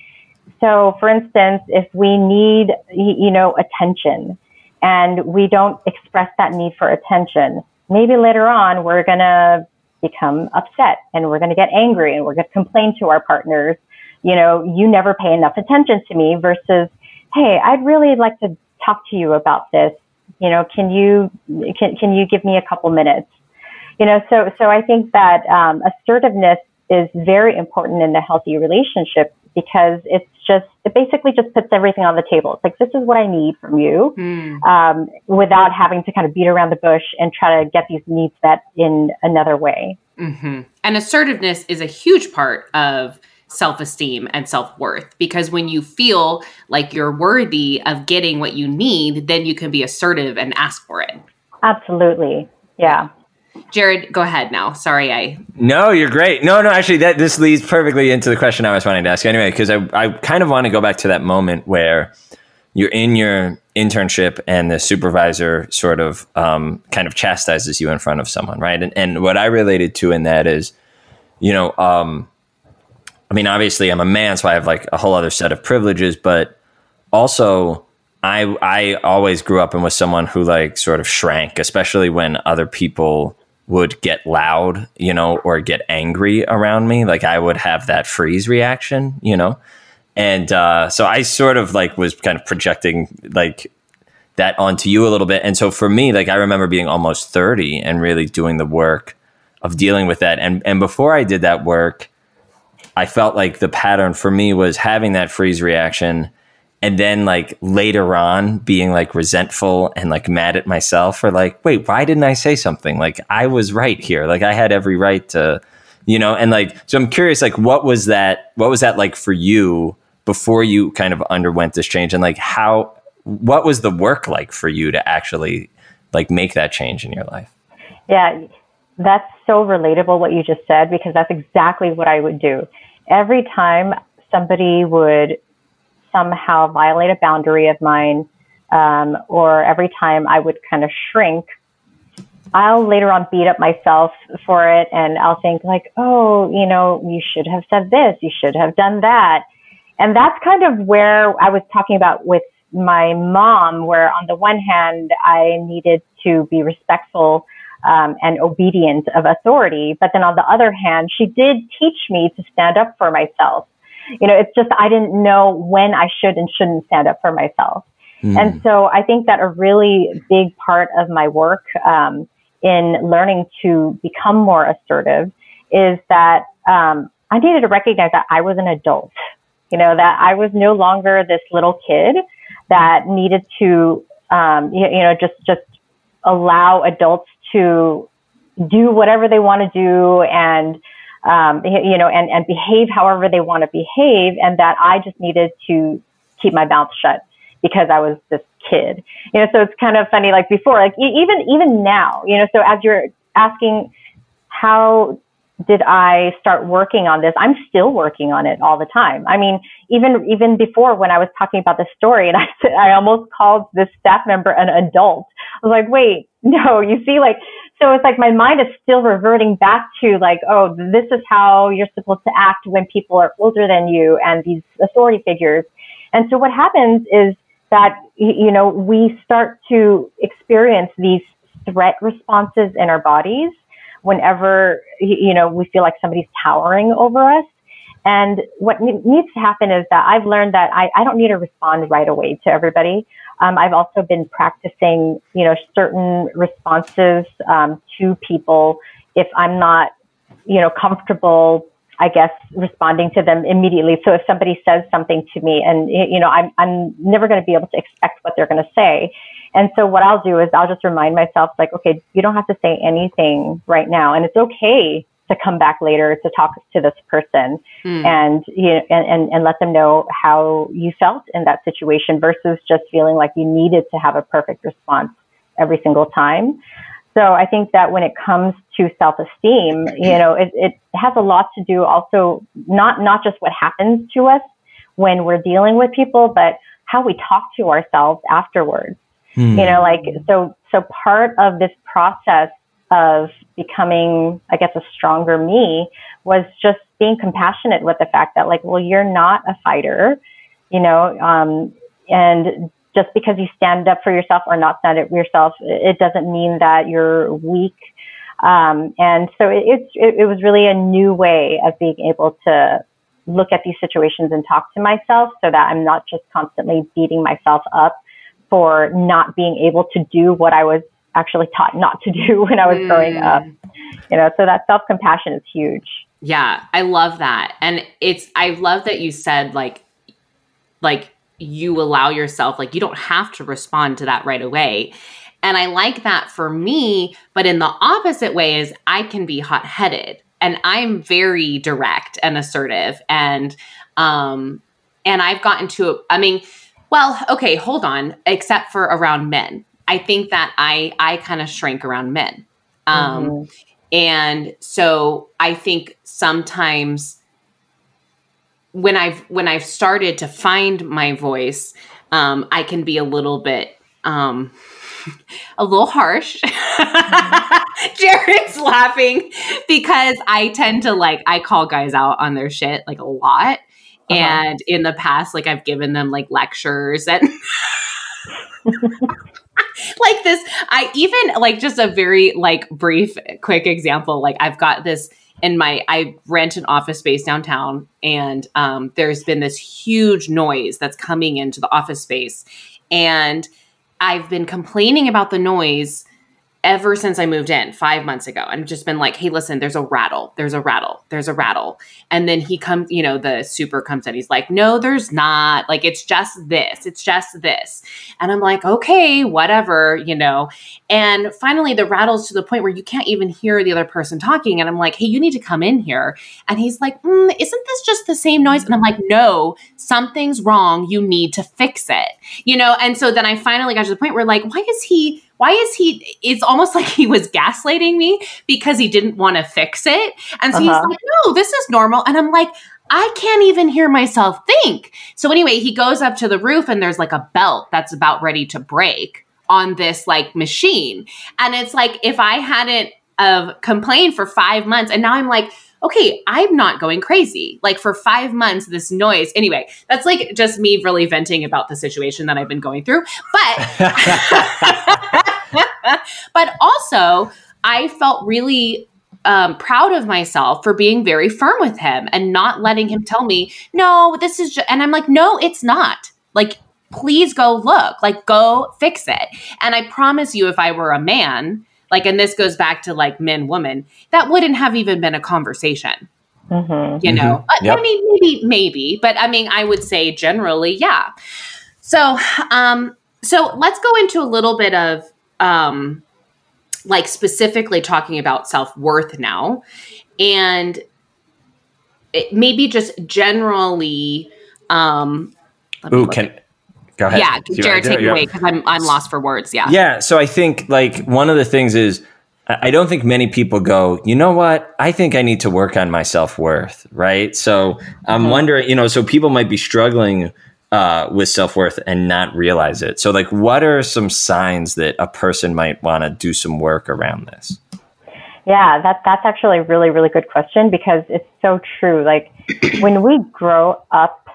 S1: So, for instance, if we need you know attention and we don't express that need for attention, maybe later on we're gonna become upset and we're gonna get angry and we're gonna complain to our partners. You know, you never pay enough attention to me versus, hey, I'd really like to talk to you about this you know, can you can can you give me a couple minutes? You know, so so I think that um, assertiveness is very important in a healthy relationship because it's just it basically just puts everything on the table. It's like this is what I need from you, mm. um, without having to kind of beat around the bush and try to get these needs met in another way.
S2: Mm-hmm. And assertiveness is a huge part of self esteem and self worth. Because when you feel like you're worthy of getting what you need, then you can be assertive and ask for it.
S1: Absolutely. Yeah.
S2: Jared, go ahead now. Sorry, I.
S3: No, you're great. No, no, actually, that this leads perfectly into the question I was wanting to ask anyway, because I, I kind of want to go back to that moment where you're in your internship and the supervisor sort of um, kind of chastises you in front of someone, right? And, and what I related to in that is, you know, um, I mean, obviously, I'm a man, so I have like a whole other set of privileges, but also, I I always grew up and was someone who like sort of shrank, especially when other people would get loud, you know, or get angry around me. Like I would have that freeze reaction, you know, and uh, so I sort of like was kind of projecting like that onto you a little bit. And so for me, like I remember being almost thirty and really doing the work of dealing with that. And and before I did that work I felt like the pattern for me was having that freeze reaction and then like later on being like resentful and like mad at myself for like wait why didn't i say something? Like i was right here. Like i had every right to you know? And like so i'm curious like what was that what was that like for you before you kind of underwent this change? And like how what was the work like for you to actually like make that change in your life?
S1: Yeah that's so relatable what you just said because that's exactly what I would do. Every time somebody would somehow violate a boundary of mine, um, or every time I would kind of shrink, I'll later on beat up myself for it and I'll think like, oh, you know, you should have said this, you should have done that. And that's kind of where I was talking about with my mom, where on the one hand, I needed to be respectful um, and obedient of authority. But then on the other hand, she did teach me to stand up for myself. You know, it's just I didn't know when I should and shouldn't stand up for myself. Mm. And so I think that a really big part of my work um, in learning to become more assertive is that um, I needed to recognize that I was an adult, you know, that I was no longer this little kid that needed to, um, you, you know, just, just allow adults to do whatever they want to do and, um, you know, and, and behave however they want to behave, and that I just needed to keep my mouth shut because I was this kid. You know, so it's kind of funny. Like before, like even even now, you know. So as you're asking, how did I start working on this? I'm still working on it all the time. I mean, even even before when I was talking about the story, and I said I almost called this staff member an adult. I was like, wait, no, you see, like, so it's like my mind is still reverting back to like, oh, this is how you're supposed to act when people are older than you and these authority figures. And so what happens is that you know we start to experience these threat responses in our bodies whenever you know we feel like somebody's towering over us and what needs to happen is that I've learned that I, I don't need to respond right away to everybody. Um, I've also been practicing, you know, certain responses um, to people if I'm not, you know, comfortable I guess, responding to them immediately. So if somebody says something to me and, you know, I'm, I'm never going to be able to expect what they're going to say. And so what I'll do is I'll just remind myself, like, okay, you don't have to say anything right now. And it's okay to come back later to talk to this person mm. and, you know, and, and, and let them know how you felt in that situation versus just feeling like you needed to have a perfect response every single time. So I think that when it comes to self-esteem, you know, it, it has a lot to do also not not just what happens to us when we're dealing with people, but how we talk to ourselves afterwards. Hmm. You know, like so so part of this process of becoming, I guess, a stronger me was just being compassionate with the fact that, like, well, you're not a fighter, you know, um, and just because you stand up for yourself or not stand up for yourself, it doesn't mean that you're weak. Um, and so it, it, it was really a new way of being able to look at these situations and talk to myself so that I'm not just constantly beating myself up for not being able to do what I was actually taught not to do when I was mm. growing up. You know, so that self compassion is huge.
S2: Yeah, I love that. And it's I love that you said like like you allow yourself, like, you don't have to respond to that right away. And I like that for me, but in the opposite way is I can be hot headed and I'm very direct and assertive. And, um, and I've gotten to, I mean, well, okay, hold on, except for around men. I think that I, I kind of shrink around men. Um, mm-hmm. and so I think sometimes when I've when I've started to find my voice, um, I can be a little bit um, a little harsh. Jared's laughing because I tend to like I call guys out on their shit like a lot. Uh-huh. And in the past, like I've given them like lectures and like this. I even like just a very like brief, quick example. Like I've got this in my I rent an office space downtown, and um, there's been this huge noise that's coming into the office space, and I've been complaining about the noise ever since I moved in five months ago and just been like, hey, listen, there's a rattle, there's a rattle, there's a rattle. And then he comes, you know, the super comes in. He's like, no, there's not. Like, it's just this, it's just this. And I'm like, okay, whatever, you know. And finally, the rattles to the point where you can't even hear the other person talking. And I'm like, hey, you need to come in here. And he's like, mm, isn't this just the same noise? And I'm like, no, something's wrong. You need to fix it, you know. And so then I finally got to the point where, like, why is he? Why is he it's almost like he was gaslighting me because he didn't want to fix it and so uh-huh. he's like no this is normal and i'm like I can't even hear myself think. So anyway, he goes up to the roof and there's like a belt that's about ready to break on this like machine. And it's like if I hadn't of uh, complained for 5 months and now I'm like okay, I'm not going crazy. Like for five months, this noise. Anyway, that's like just me really venting about the situation that I've been going through. But, but also, I felt really um, proud of myself for being very firm with him and not letting him tell me, no, this is just, and I'm like, no, it's not. Like, please go look, like go fix it. And I promise you, if I were a man, like, and this goes back to like men, woman, that wouldn't have even been a conversation. Mm-hmm. You know, mm-hmm. yep. I mean, maybe, maybe, but I mean, I would say generally, yeah. So, um, so let's go into a little bit of, um, like specifically talking about self worth now, and it, maybe just generally. Um,
S3: Ooh, can
S2: go ahead. Yeah, Jared, take it away because I'm I'm lost for words. Yeah.
S3: Yeah. So I think like one of the things is I don't think many people go, you know what? I think I need to work on my self worth, right? So I'm mm-hmm. wondering, you know, so people might be struggling uh, with self worth and not realize it. So, like, what are some signs that a person might want to do some work around this?
S1: Yeah, that that's actually a really really good question because it's so true. Like when we grow up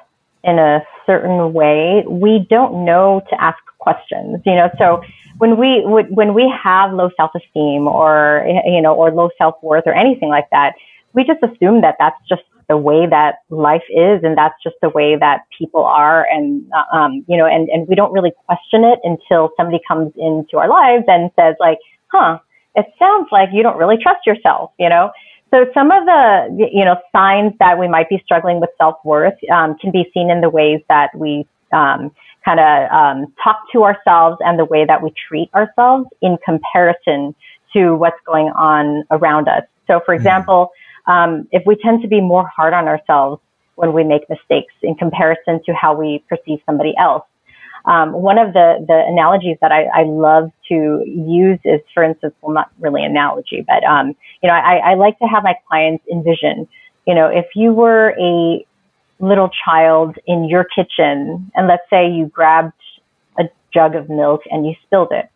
S1: in a certain way, we don't know to ask questions. You know, so when we when we have low self esteem or you know or low self worth or anything like that, we just assume that that's just the way that life is and that's just the way that people are and um, you know and, and we don't really question it until somebody comes into our lives and says like huh it sounds like you don't really trust yourself you know so some of the you know signs that we might be struggling with self-worth um, can be seen in the ways that we um, kind of um, talk to ourselves and the way that we treat ourselves in comparison to what's going on around us. So, for mm-hmm. Um, if we tend to be more hard on ourselves when we make mistakes in comparison to how we perceive somebody else. Um, one of the, the analogies that I, I, love to use is, for instance, well, not really analogy, but um, you know, I, I like to have my clients envision, you know, if you were a little child in your kitchen, and let's say you grabbed a jug of milk and you spilled it,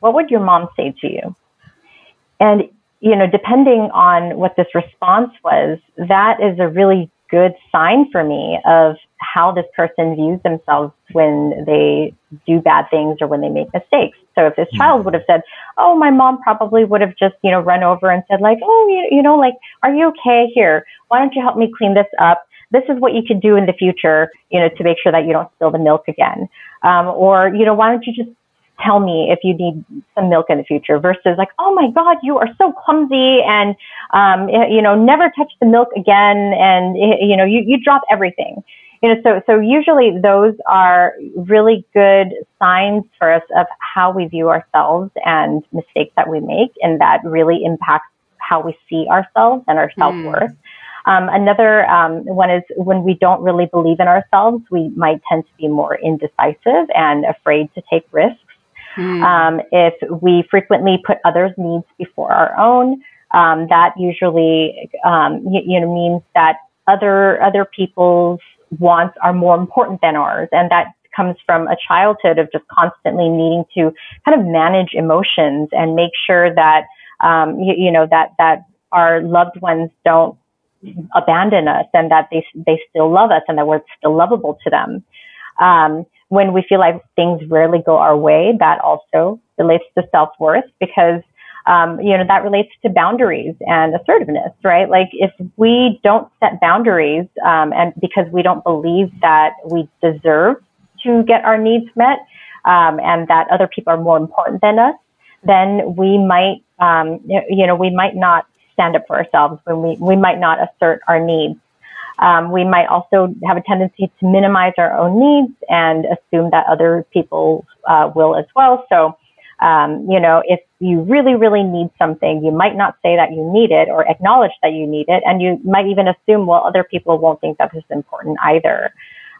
S1: what would your mom say to you? And, you know, depending on what this response was, that is a really good sign for me of how this person views themselves when they do bad things or when they make mistakes. So if this child would have said, "Oh, my mom probably would have just, you know, run over and said like, "Oh, you, you know, like, are you okay here? Why don't you help me clean this up?" this is what you could do in the future, you know, to make sure that you don't spill the milk again. Um, or, you know, why don't you just tell me if you need some milk in the future versus like, oh my God, you are so clumsy and, um, you know, never touch the milk again. And, you know, you, you drop everything. You know, so, so usually those are really good signs for us of how we view ourselves and mistakes that we make. And that really impacts how we see ourselves and our self worth. Mm. Um, another um, one is when we don't really believe in ourselves, we might tend to be more indecisive and afraid to take risks. Mm. Um, if we frequently put others' needs before our own, um, that usually um, you, you, know means that other other people's wants are more important than ours, and that comes from a childhood of just constantly needing to kind of manage emotions and make sure that um, you, you know that that our loved ones don't abandon us and that they, they still love us and that we're still lovable to them. Um, when we feel like things rarely go our way, that also relates to self worth because, um, you know, that relates to boundaries and assertiveness, right? Like if we don't set boundaries um, and because we don't believe that we deserve to get our needs met um, and that other people are more important than us, then we might, um, you know, we might not stand up for ourselves when we, we might not assert our needs. Um, we might also have a tendency to minimize our own needs and assume that other people uh, will as well. So, um, you know, if you really, really need something, you might not say that you need it or acknowledge that you need it. And you might even assume, well, other people won't think that this is important either.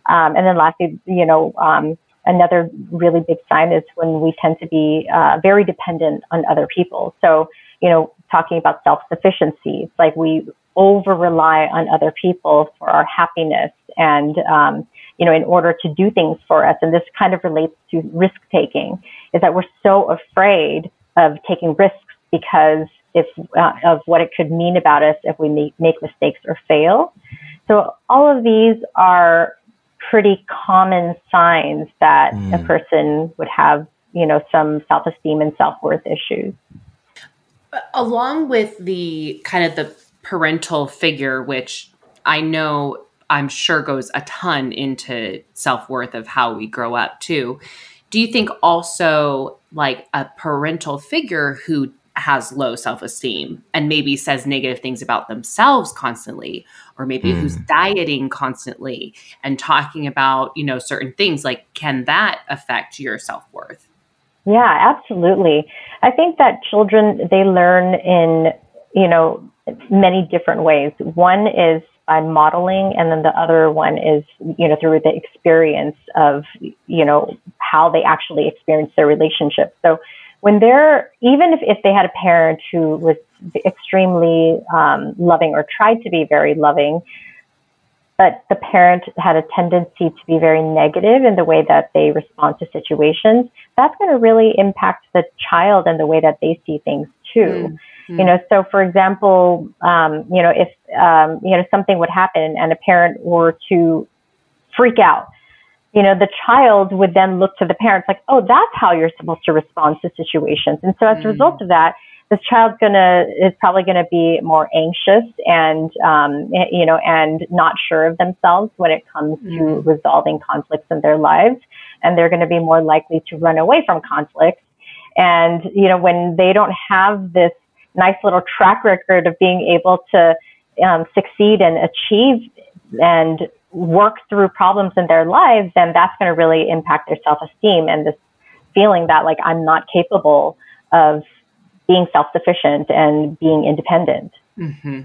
S1: Um, and then lastly, you know, um, another really big sign is when we tend to be uh, very dependent on other people. So, you know, talking about self sufficiency. It's like we over rely on other people for our happiness and, um, you know, in order to do things for us. And this kind of relates to risk taking is that we're so afraid of taking risks because if, uh, of what it could mean about us if we make, make mistakes or fail. So all of these are pretty common signs that mm. a person would have, you know, some self-esteem and self-worth issues
S2: along with the kind of the parental figure, which I know I'm sure goes a ton into self worth of how we grow up too. Do you think also like a parental figure who has low self esteem and maybe says negative things about themselves constantly, or maybe mm. who's dieting constantly and talking about, you know, certain things, like can that affect your self worth?
S1: Yeah, absolutely. I think that children, they learn in, you know, many different ways. One is by modeling, and then the other one is, you know, through the experience of, you know, how they actually experience their relationship. So when they're, even if, if they had a parent who was extremely um, loving or tried to be very loving, but the parent had a tendency to be very negative in the way that they respond to situations, that's going to really impact the child and the way that they see things too. Mm. Mm. You know, so for example, um, you know, if um, you know something would happen and a parent were to freak out, you know, the child would then look to the parents like, oh, that's how you're supposed to respond to situations. And so as mm. a result of that, this child's gonna is probably gonna be more anxious and um, you know and not sure of themselves when it comes mm. to resolving conflicts in their lives, and they're going to be more likely to run away from conflicts. And you know when they don't have this nice little track record of being able to um, succeed and achieve and work through problems in their lives, then that's going to really impact their self esteem and this feeling that like I'm not capable of being self sufficient and being independent.
S2: Mm-hmm.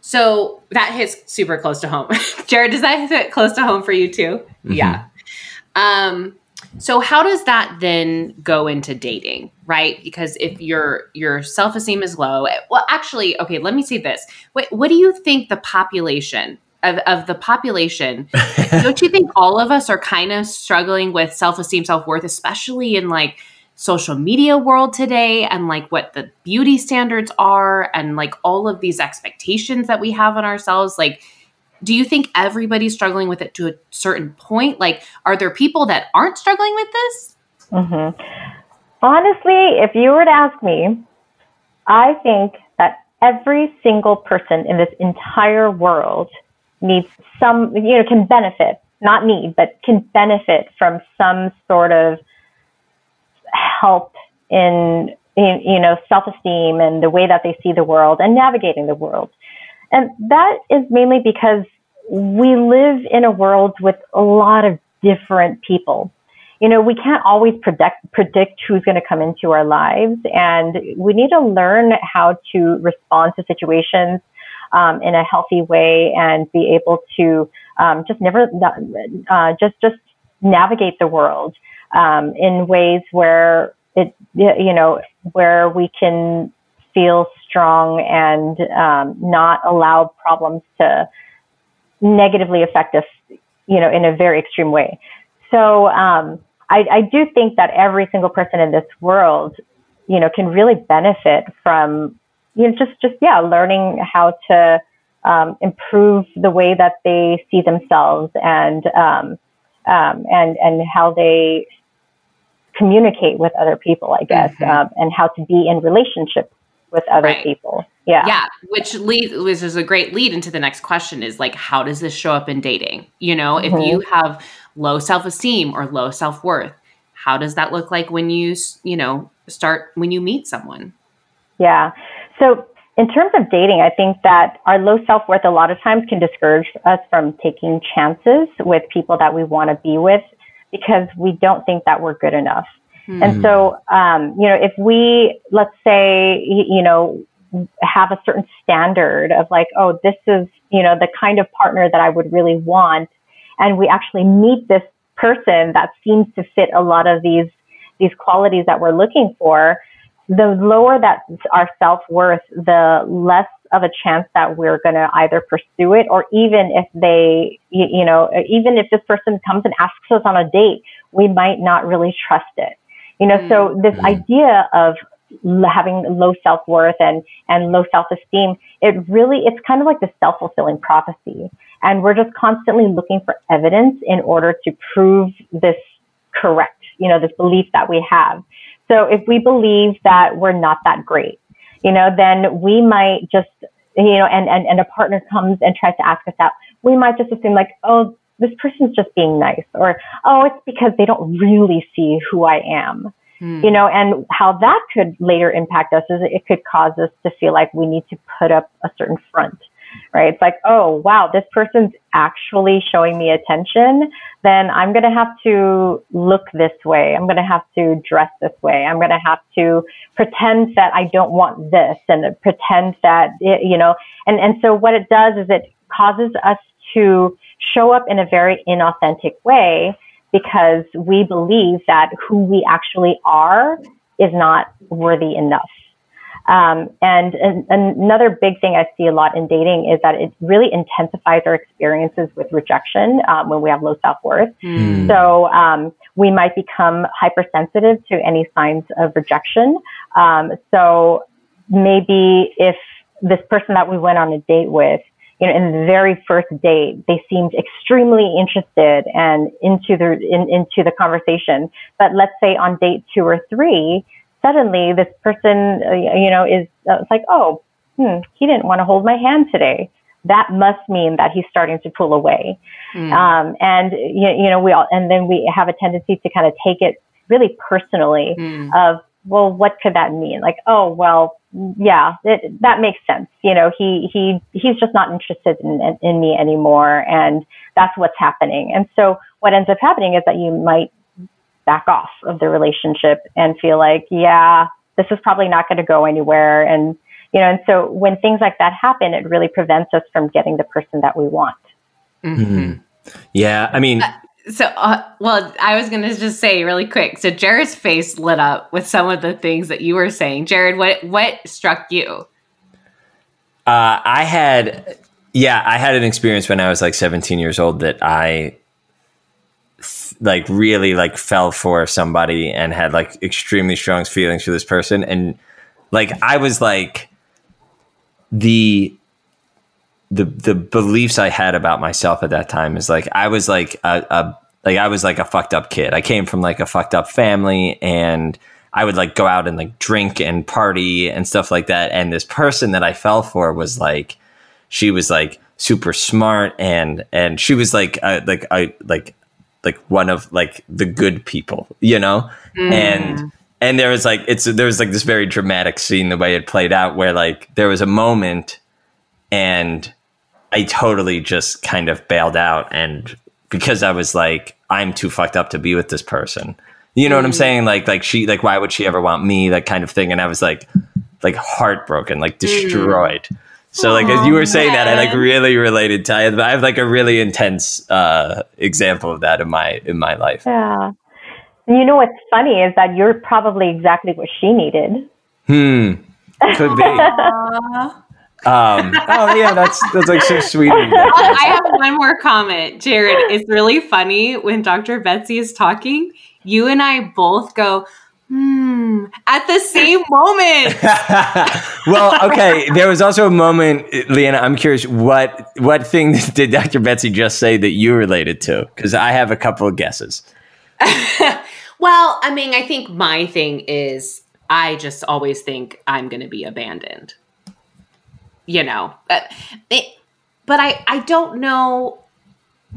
S2: So that hits super close to home. Jared, does that hit close to home for you too? Mm-hmm. Yeah. Um, so how does that then go into dating, right? Because if your your self-esteem is low, well actually, okay, let me say this. What what do you think the population of, of the population, don't you think all of us are kind of struggling with self-esteem, self-worth, especially in like social media world today and like what the beauty standards are and like all of these expectations that we have on ourselves like do you think everybody's struggling with it to a certain point? Like, are there people that aren't struggling with this?
S1: Mm-hmm. Honestly, if you were to ask me, I think that every single person in this entire world needs some, you know, can benefit, not need, but can benefit from some sort of help in, in you know, self esteem and the way that they see the world and navigating the world. And that is mainly because we live in a world with a lot of different people. You know, we can't always predict, predict who's going to come into our lives, and we need to learn how to respond to situations um, in a healthy way and be able to um, just never, uh, just just navigate the world um, in ways where it, you know, where we can feel strong and um, not allow problems to negatively affect us, you know, in a very extreme way. So um, I, I do think that every single person in this world, you know, can really benefit from, you know, just just yeah, learning how to um, improve the way that they see themselves and um, um, and and how they communicate with other people, I guess, mm-hmm. um, and how to be in relationships with other right. people. Yeah.
S2: Yeah. Which leads which is a great lead into the next question is like, how does this show up in dating? You know, mm-hmm. if you have low self-esteem or low self-worth, how does that look like when you, you know, start when you meet someone?
S1: Yeah. So in terms of dating, I think that our low self worth a lot of times can discourage us from taking chances with people that we want to be with because we don't think that we're good enough. Mm-hmm. And so, um, you know, if we, let's say, you know, have a certain standard of like, oh, this is, you know, the kind of partner that I would really want. And we actually meet this person that seems to fit a lot of these, these qualities that we're looking for. The lower that our self worth, the less of a chance that we're going to either pursue it or even if they, you, you know, even if this person comes and asks us on a date, we might not really trust it. You know, mm. so this mm. idea of having low self-worth and, and low self-esteem, it really, it's kind of like the self-fulfilling prophecy. And we're just constantly looking for evidence in order to prove this correct, you know, this belief that we have. So if we believe that we're not that great, you know, then we might just, you know, and, and, and a partner comes and tries to ask us out, we might just assume like, oh, this person's just being nice, or oh, it's because they don't really see who I am. Hmm. You know, and how that could later impact us is it could cause us to feel like we need to put up a certain front, right? It's like, oh, wow, this person's actually showing me attention. Then I'm going to have to look this way. I'm going to have to dress this way. I'm going to have to pretend that I don't want this and pretend that, it, you know, and, and so what it does is it causes us to show up in a very inauthentic way because we believe that who we actually are is not worthy enough. Um, and, and, another big thing I see a lot in dating is that it really intensifies our experiences with rejection um, when we have low self worth. Mm. So um, we might become hypersensitive to any signs of rejection. Um, so maybe if this person that we went on a date with you know, in the very first date, they seemed extremely interested and into the in, into the conversation. But let's say on date two or three, suddenly this person, uh, you know, is uh, it's like, oh, hmm, he didn't want to hold my hand today. That must mean that he's starting to pull away. Mm. Um, and you, you know, we all, and then we have a tendency to kind of take it really personally mm. of, well, what could that mean? Like, oh, well, yeah, it, that makes sense. You know, he he he's just not interested in, in, in me anymore, and that's what's happening. And so, what ends up happening is that you might back off of the relationship and feel like, yeah, this is probably not going to go anywhere, and you know, and so when things like that happen, it really prevents us from getting the person that we want.
S3: Mm-hmm. Yeah, I mean,
S2: uh, so, uh, well, I was going to just say really quick. So, Jared's face lit up with some of the things that you were saying. Jared, what what struck you?
S3: Uh, I had, yeah, I had an experience when I was like 17 years old that I like really like fell for somebody and had like extremely strong feelings for this person, and like I was like the the the beliefs I had about myself at that time is like I was like a, a like I was like a fucked up kid. I came from like a fucked up family and I would like go out and like drink and party and stuff like that. And this person that I fell for was like she was like super smart and and she was like uh, like I like like one of like the good people, you know? Mm. And and there was like it's there was like this very dramatic scene the way it played out where like there was a moment and I totally just kind of bailed out and because I was like, I'm too fucked up to be with this person. You know mm. what I'm mm. saying? Like, like she, like, why would she ever want me? That kind of thing. And I was like, like heartbroken, like destroyed. Mm. So, like, as you were saying man. that, I like really related to. I have, I have like a really intense uh, example of that in my in my life.
S1: Yeah. You know what's funny is that you're probably exactly what she needed.
S3: Hmm. Could be. Um, oh yeah, that's that's like so sweet.
S2: I have one more comment, Jared. It's really funny when Dr. Betsy is talking. You and I both go, hmm, at the same moment.
S3: well, okay. There was also a moment, Leanna. I'm curious what what thing did Dr. Betsy just say that you related to? Because I have a couple of guesses.
S2: well, I mean, I think my thing is I just always think I'm going to be abandoned you know, uh, it, but I I don't know.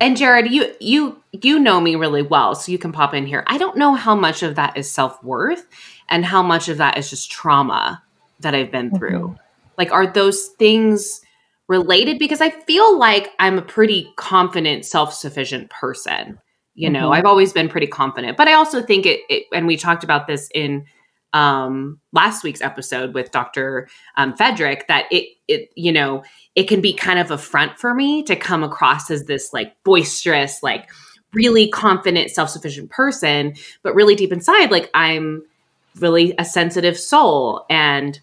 S2: And Jared, you you you know me really well, so you can pop in here. I don't know how much of that is self worth, and how much of that is just trauma that I've been through. Mm-hmm. Like, are those things related? Because I feel like I'm a pretty confident, self sufficient person. You know, mm-hmm. I've always been pretty confident, but I also think it, it and we talked about this in um, last week's episode with Dr. Um, Fedrick that it, it, you know, it can be kind of a front for me to come across as this like boisterous, like really confident, self sufficient person. But really deep inside, like I'm really a sensitive soul and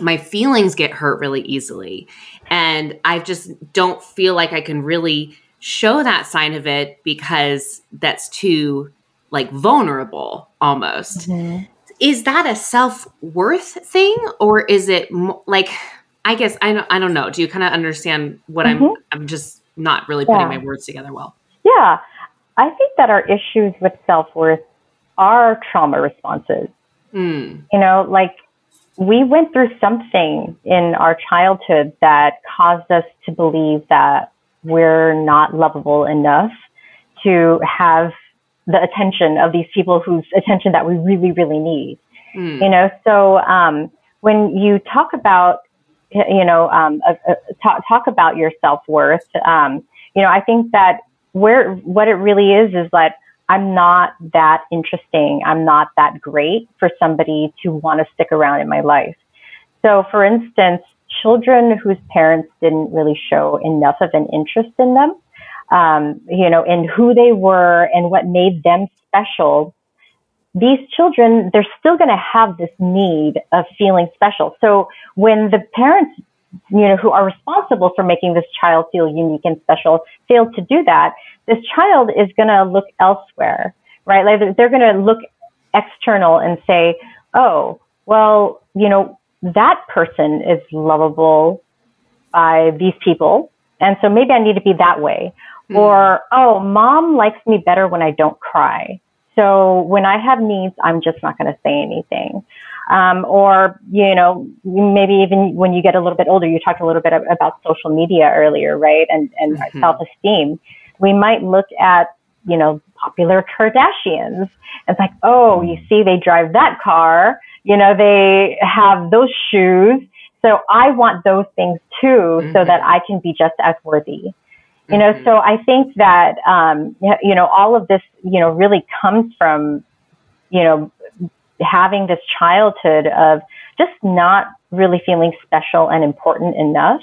S2: my feelings get hurt really easily. And I just don't feel like I can really show that sign of it because that's too like vulnerable almost. Mm-hmm is that a self-worth thing or is it like i guess i don't i don't know do you kind of understand what mm-hmm. i'm i'm just not really putting yeah. my words together well
S1: yeah i think that our issues with self-worth are trauma responses mm. you know like we went through something in our childhood that caused us to believe that we're not lovable enough to have the attention of these people whose attention that we really, really need. Mm. You know, so um, when you talk about, you know, um, uh, uh, talk, talk about your self worth, um, you know, I think that where what it really is is that I'm not that interesting. I'm not that great for somebody to want to stick around in my life. So, for instance, children whose parents didn't really show enough of an interest in them, um, you know, in who they were and what made them special, these children, they're still going to have this need of feeling special. So when the parents, you know, who are responsible for making this child feel unique and special fail to do that, this child is going to look elsewhere, right? Like they're going to look external and say, oh, well, you know, that person is lovable by these people. And so maybe I need to be that way. Mm. Or, oh, mom likes me better when I don't cry. So when I have needs, I'm just not going to say anything. Um, or, you know, maybe even when you get a little bit older, you talked a little bit about social media earlier, right? And, and mm-hmm. self esteem. We might look at, you know, popular Kardashians. It's like, oh, you see, they drive that car. You know, they have those shoes. So I want those things too, mm-hmm. so that I can be just as worthy. You know, mm-hmm. so I think that, um, you know, all of this, you know, really comes from, you know, having this childhood of just not really feeling special and important enough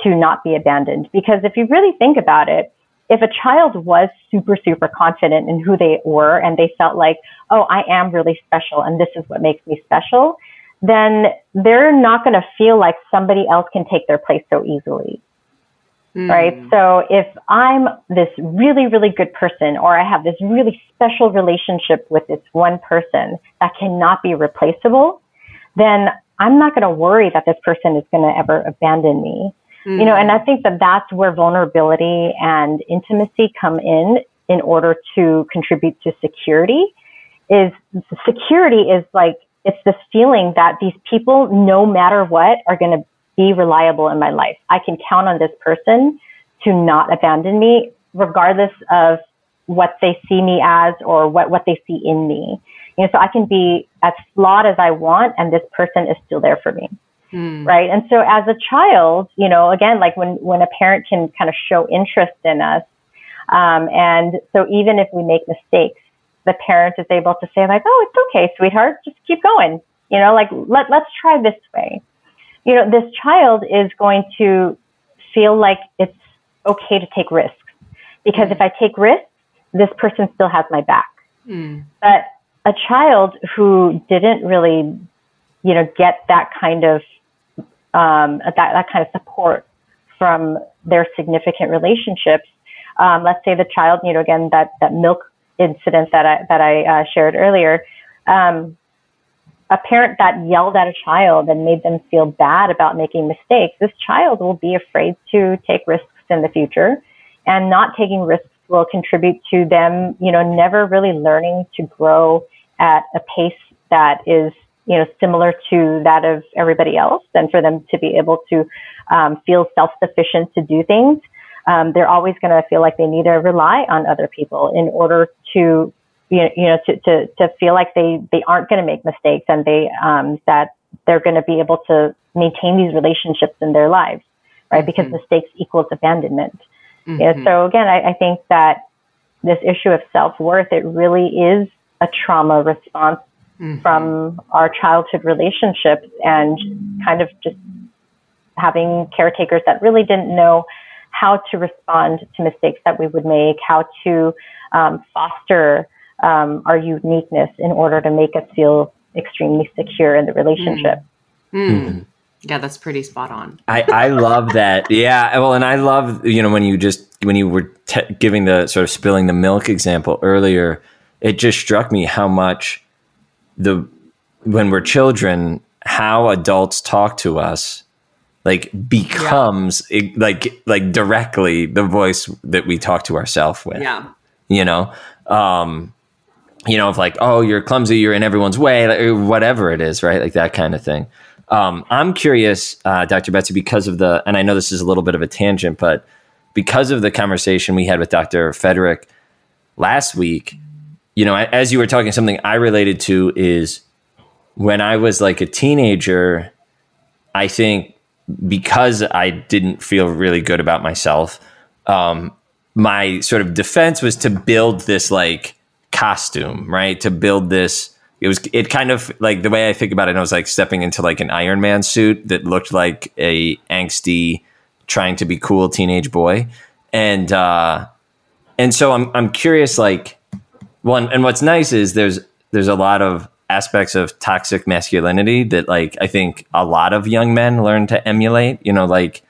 S1: to not be abandoned. Because if you really think about it, if a child was super, super confident in who they were and they felt like, oh, I am really special and this is what makes me special, then they're not going to feel like somebody else can take their place so easily. Mm. Right. So if I'm this really, really good person, or I have this really special relationship with this one person that cannot be replaceable, then I'm not going to worry that this person is going to ever abandon me. Mm. You know, and I think that that's where vulnerability and intimacy come in in order to contribute to security is security is like it's this feeling that these people no matter what are going to be reliable in my life. I can count on this person to not abandon me, regardless of what they see me as or what, what they see in me. You know, so I can be as flawed as I want, and this person is still there for me. Mm. Right. And so as a child, you know, again, like when, when a parent can kind of show interest in us, um, and so even if we make mistakes, the parent is able to say like, oh, it's okay, sweetheart, just keep going. You know, like let, let's try this way you know, this child is going to feel like it's okay to take risks because if I take risks, this person still has my back. Mm. But a child who didn't really, you know, get that kind of um, that that kind of support from their significant relationships. Um, let's say the child, you know, again that that milk incident that I that I uh, shared earlier. Um, a parent that yelled at a child and made them feel bad about making mistakes, this child will be afraid to take risks in the future. And not taking risks will contribute to them, you know, never really learning to grow at a pace that is, you know, similar to that of everybody else. And for them to be able to um, feel self-sufficient to do things, um, they're always going to feel like they need to rely on other people in order to you know, to, to, to feel like they, they aren't going to make mistakes and they, um, that they're going to be able to maintain these relationships in their lives, right? Mm-hmm. Because mistakes equals abandonment. Mm-hmm. Yeah, so again, I, I think that this issue of self-worth, it really is a trauma response mm-hmm. from our childhood relationships and kind of just having caretakers that really didn't know how to respond to mistakes that we would make, how to um, foster um, our uniqueness in order to make us feel extremely secure in the relationship.
S2: Mm. Mm. Yeah, that's pretty spot on.
S3: I, I love that. Yeah. Well, and I love, you know, when you just, when you were te- giving the sort of spilling the milk example earlier, it just struck me how much the, when we're children, how adults talk to us like becomes yeah. like like directly the voice that we talk to ourselves with.
S2: Yeah.
S3: You know, um, you know, of like, oh, you're clumsy, you're in everyone's way, whatever it is, right? Like that kind of thing. Um, I'm curious, uh, Dr. Betsy, because of the, and I know this is a little bit of a tangent, but because of the conversation we had with Dr. Frederick last week, you know, as you were talking, something I related to is when I was like a teenager, I think because I didn't feel really good about myself, um, my sort of defense was to build this like costume, right? To build this. It was it kind of like the way I think about it. I was like stepping into like an Iron Man suit that looked like a angsty, trying to be cool teenage boy, and uh, and so I'm I'm curious like one and what's nice is there's there's a lot of aspects of toxic masculinity that like I think a lot of young men learn to emulate. You know, like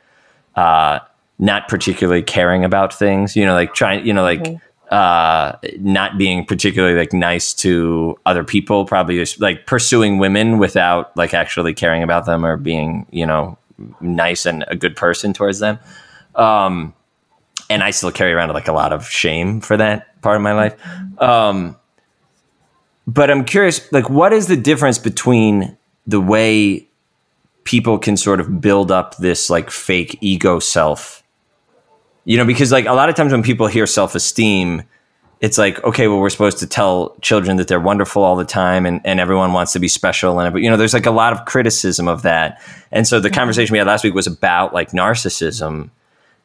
S3: uh, not particularly caring about things. You know, like trying. You know, like. Mm-hmm. Uh, not being particularly like nice to other people, probably just like pursuing women without like actually caring about them or being, you know, nice and a good person towards them. Um, and I still carry around like a lot of shame for that part of my life. Um, but I'm curious, like, what is the difference between the way people can sort of build up this like fake ego self? You know, because like a lot of times when people hear self esteem, it's like, okay, well, we're supposed to tell children that they're wonderful all the time and, and everyone wants to be special. And, you know, there's like a lot of criticism of that. And so the mm-hmm. conversation we had last week was about like narcissism.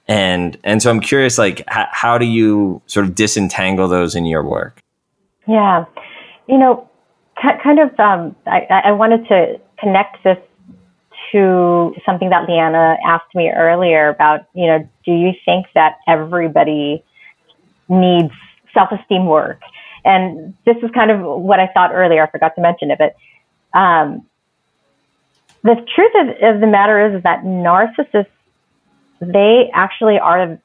S3: And, and so I'm curious, like, h- how do you sort of disentangle those in your work?
S1: Yeah you know, kind of, um, I, I wanted to connect this to something that Leanna asked me earlier about, you know, do you think that everybody needs self-esteem work? And this is kind of what I thought earlier. I forgot to mention it, but um, the truth of, of the matter is, is that narcissists, they actually are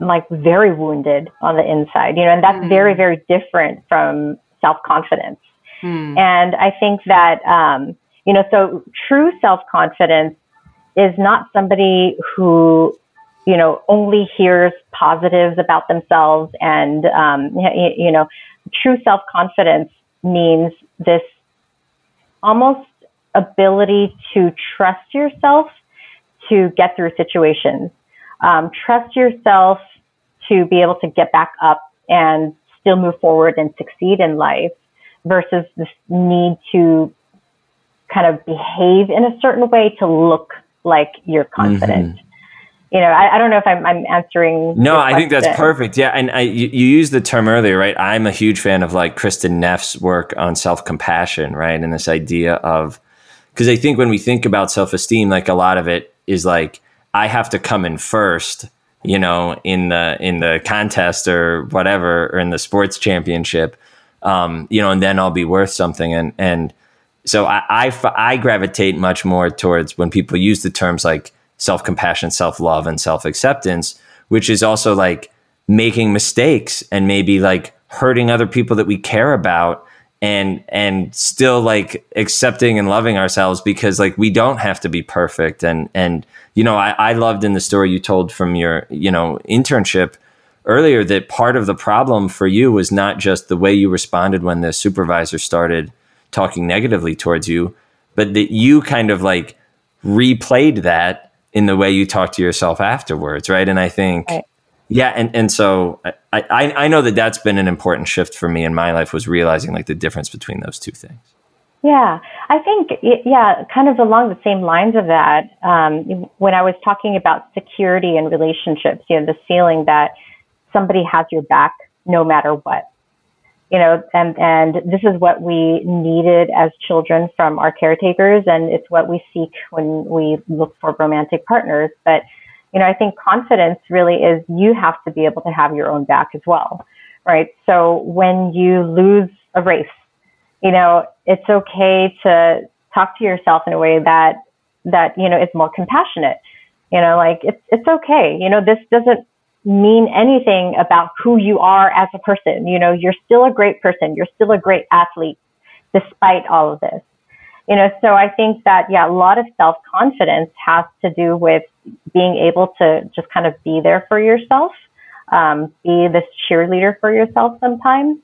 S1: like very wounded on the inside, you know, and that's mm-hmm. very, very different from self confidence. Hmm. And I think that, um, you know, so true self confidence is not somebody who, you know, only hears positives about themselves. And, um, you, you know, true self confidence means this almost ability to trust yourself to get through situations. Um, trust yourself to be able to get back up and still move forward and succeed in life versus this need to kind of behave in a certain way to look like you're confident. Mm-hmm. You know, I, I, don't know if I'm, I'm answering.
S3: No, I think that's perfect. Yeah, and I, you, you used the term earlier, right? I'm a huge fan of like Kristin Neff's work on self compassion, right? And this idea of because I think when we think about self esteem, like a lot of it is like I have to come in first you know, in the in the contest or whatever, or in the sports championship, um, you know, and then I'll be worth something. And and so I, I, I gravitate much more towards when people use the terms like self compassion, self love, and self acceptance, which is also like making mistakes and maybe like hurting other people that we care about and and still like accepting and loving ourselves because like we don't have to be perfect. And and you know I, I loved in the story you told from your you know internship earlier that part of the problem for you was not just the way you responded when the supervisor started talking negatively towards you but that you kind of like replayed that in the way you talk to yourself afterwards right and i think right. Yeah, and and so I, I I know that that's been an important shift for me in my life was realizing like the difference between those two things.
S1: Yeah, I think yeah, kind of along the same lines of that. Um, when I was talking about security and relationships, you know, the feeling that somebody has your back no matter what, you know, and and this is what we needed as children from our caretakers, and it's what we seek when we look for romantic partners, but you know, I think confidence really is you have to be able to have your own back as well, right? So when you lose a race, you know, it's okay to talk to yourself in a way that that you know is more compassionate. You know, like it's it's okay. You know, this doesn't mean anything about who you are as a person. You know, you're still a great person. You're still a great athlete despite all of this. You know, so I think that yeah, a lot of self confidence has to do with being able to just kind of be there for yourself, um, be this cheerleader for yourself sometimes.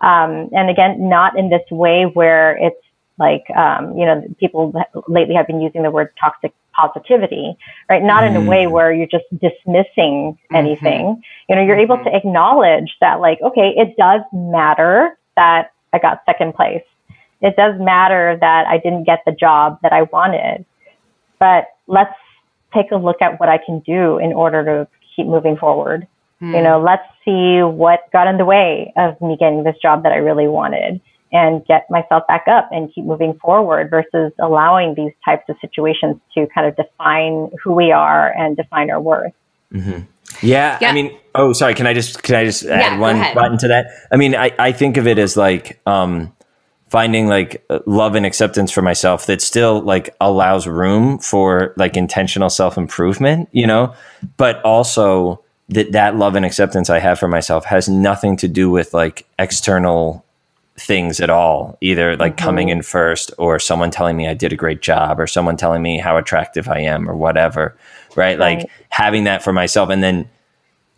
S1: Um, and again, not in this way where it's like, um, you know, people lately have been using the word toxic positivity, right? Not in a way mm. where you're just dismissing mm-hmm. anything. Mm-hmm. You know, you're mm-hmm. able to acknowledge that, like, okay, it does matter that I got second place. It does matter that I didn't get the job that I wanted. But let's take a look at what I can do in order to keep moving forward. Mm. You know, let's see what got in the way of me getting this job that I really wanted and get myself back up and keep moving forward versus allowing these types of situations to kind of define who we are and define our worth.
S3: Mm-hmm. Yeah, yeah, I mean, oh, sorry. Can I just can I just add one button to that? I mean, I, I think of it as like um, finding like love and acceptance for myself that still like allows room for like intentional self improvement, you know, but also that that love and acceptance I have for myself has nothing to do with like external things at all either like mm-hmm. coming in first or someone telling me i did a great job or someone telling me how attractive i am or whatever right, right. like having that for myself and then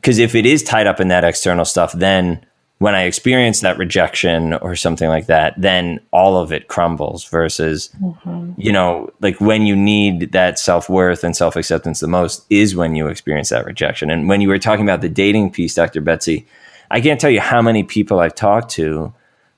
S3: because if it is tied up in that external stuff then when i experience that rejection or something like that then all of it crumbles versus mm-hmm. you know like when you need that self-worth and self-acceptance the most is when you experience that rejection and when you were talking about the dating piece dr betsy i can't tell you how many people i've talked to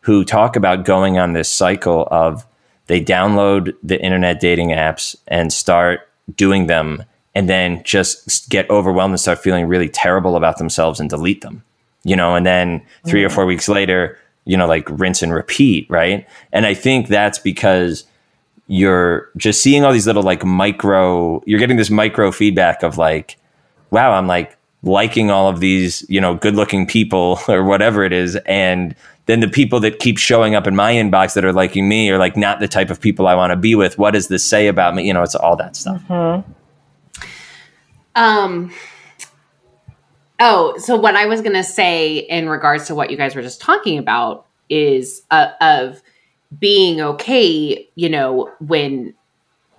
S3: who talk about going on this cycle of they download the internet dating apps and start doing them and then just get overwhelmed and start feeling really terrible about themselves and delete them you know and then 3 mm-hmm. or 4 weeks later you know like rinse and repeat right and i think that's because you're just seeing all these little like micro you're getting this micro feedback of like wow i'm like liking all of these you know good looking people or whatever it is and then the people that keep showing up in my inbox that are liking me are like not the type of people I want to be with. What does this say about me? You know, it's all that stuff.
S2: Mm-hmm. Um. Oh, so what I was going to say in regards to what you guys were just talking about is uh, of being okay, you know, when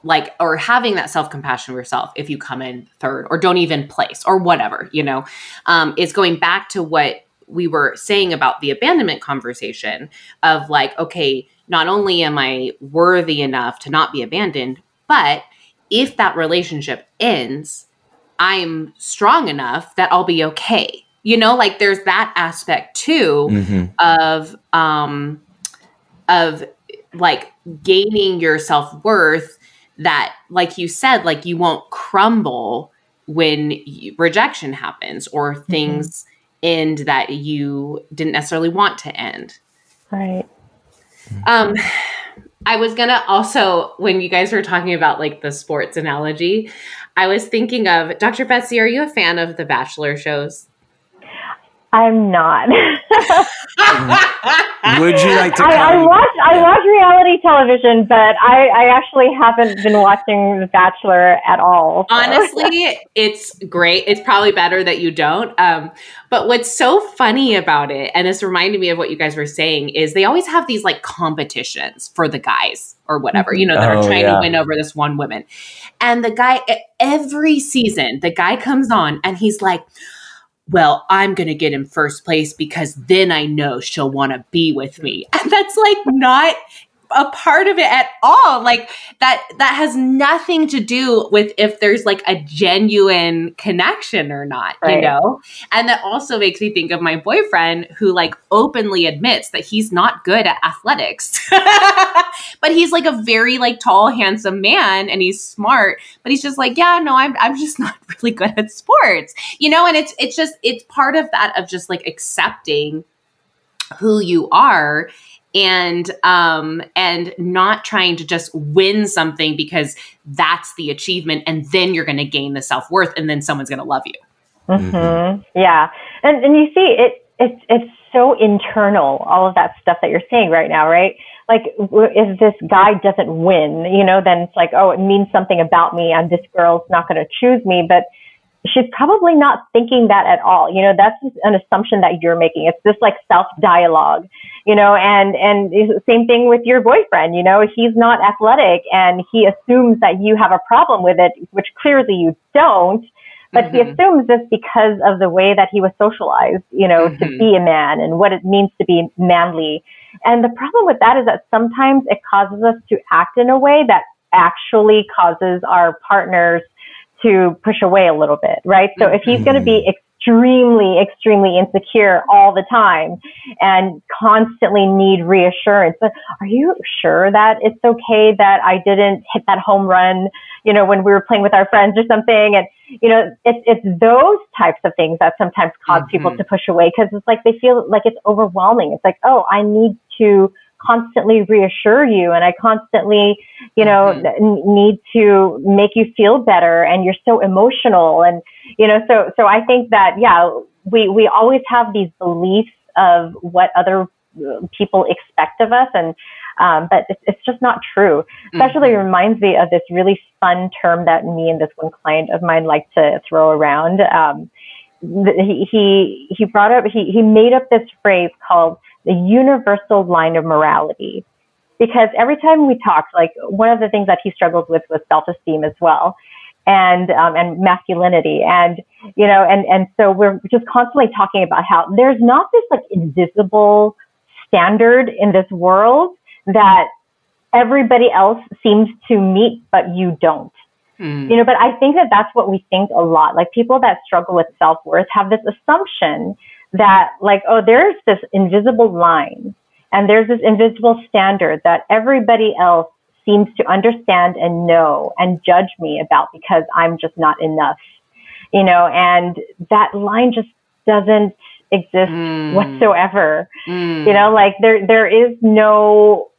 S2: like or having that self-compassion for yourself if you come in third or don't even place or whatever, you know, um, is going back to what we were saying about the abandonment conversation of like, okay, not only am I worthy enough to not be abandoned, but if that relationship ends, I'm strong enough that I'll be okay. You know, like there's that aspect too mm-hmm. of um of like gaining your self-worth that like you said like you won't crumble when you, rejection happens or mm-hmm. things mm-hmm end that you didn't necessarily want to end.
S1: Right.
S2: Um, I was gonna also, when you guys were talking about like the sports analogy, I was thinking of Dr. Betsy. Are you a fan of the Bachelor shows?
S1: I'm not.
S3: Would you like to?
S1: I, I, watch I watch reality television, but I, I actually haven't been watching The Bachelor at all.
S2: So. Honestly, it's great. It's probably better that you don't. Um, but what's so funny about it, and this reminded me of what you guys were saying, is they always have these like competitions for the guys or whatever, you know, that oh, are trying yeah. to win over this one woman. And the guy, every season, the guy comes on and he's like well, I'm going to get in first place because then I know she'll want to be with me. And that's like not a part of it at all. Like that that has nothing to do with if there's like a genuine connection or not right. you know? And that also makes me think of my boyfriend who like openly admits that he's not good at athletics. But he's like a very like tall handsome man and he's smart but he's just like yeah no I'm I'm just not really good at sports. You know and it's it's just it's part of that of just like accepting who you are and um and not trying to just win something because that's the achievement and then you're going to gain the self-worth and then someone's going to love you.
S1: Mm-hmm. yeah. And and you see it it's it's so internal all of that stuff that you're saying right now right? Like if this guy doesn't win you know then it's like oh it means something about me and this girl's not going to choose me but she's probably not thinking that at all. You know, that's an assumption that you're making. It's just like self dialogue, you know, and, and same thing with your boyfriend, you know, he's not athletic and he assumes that you have a problem with it, which clearly you don't. But mm-hmm. he assumes this because of the way that he was socialized, you know, mm-hmm. to be a man and what it means to be manly. And the problem with that is that sometimes it causes us to act in a way that actually causes our partners to push away a little bit, right? So if he's going to be extremely, extremely insecure all the time and constantly need reassurance. But are you sure that it's okay that I didn't hit that home run, you know, when we were playing with our friends or something? And, you know, it's, it's those types of things that sometimes cause mm-hmm. people to push away because it's like they feel like it's overwhelming. It's like, oh, I need to constantly reassure you and I constantly, you know, mm-hmm. n- need to make you feel better and you're so emotional and you know, so so I think that yeah, we we always have these beliefs of what other uh, people expect of us and um, but it's, it's, just not true. Especially mm-hmm. reminds me of this really fun term that me and this one client of mine like to throw around. Um, he, he he brought up he he made up this phrase called the universal line of morality. Because every time we talked, like one of the things that he struggled with was self-esteem as well, and um, and masculinity, and you know, and and so we're just constantly talking about how there's not this like invisible standard in this world that everybody else seems to meet, but you don't. Mm. You know, but I think that that's what we think a lot. Like people that struggle with self worth have this assumption that like, oh, there's this invisible line and there's this invisible standard that everybody else seems to understand and know and judge me about because I'm just not enough, you know, and that line just doesn't exist mm. whatsoever. Mm. You know, like there, there is no,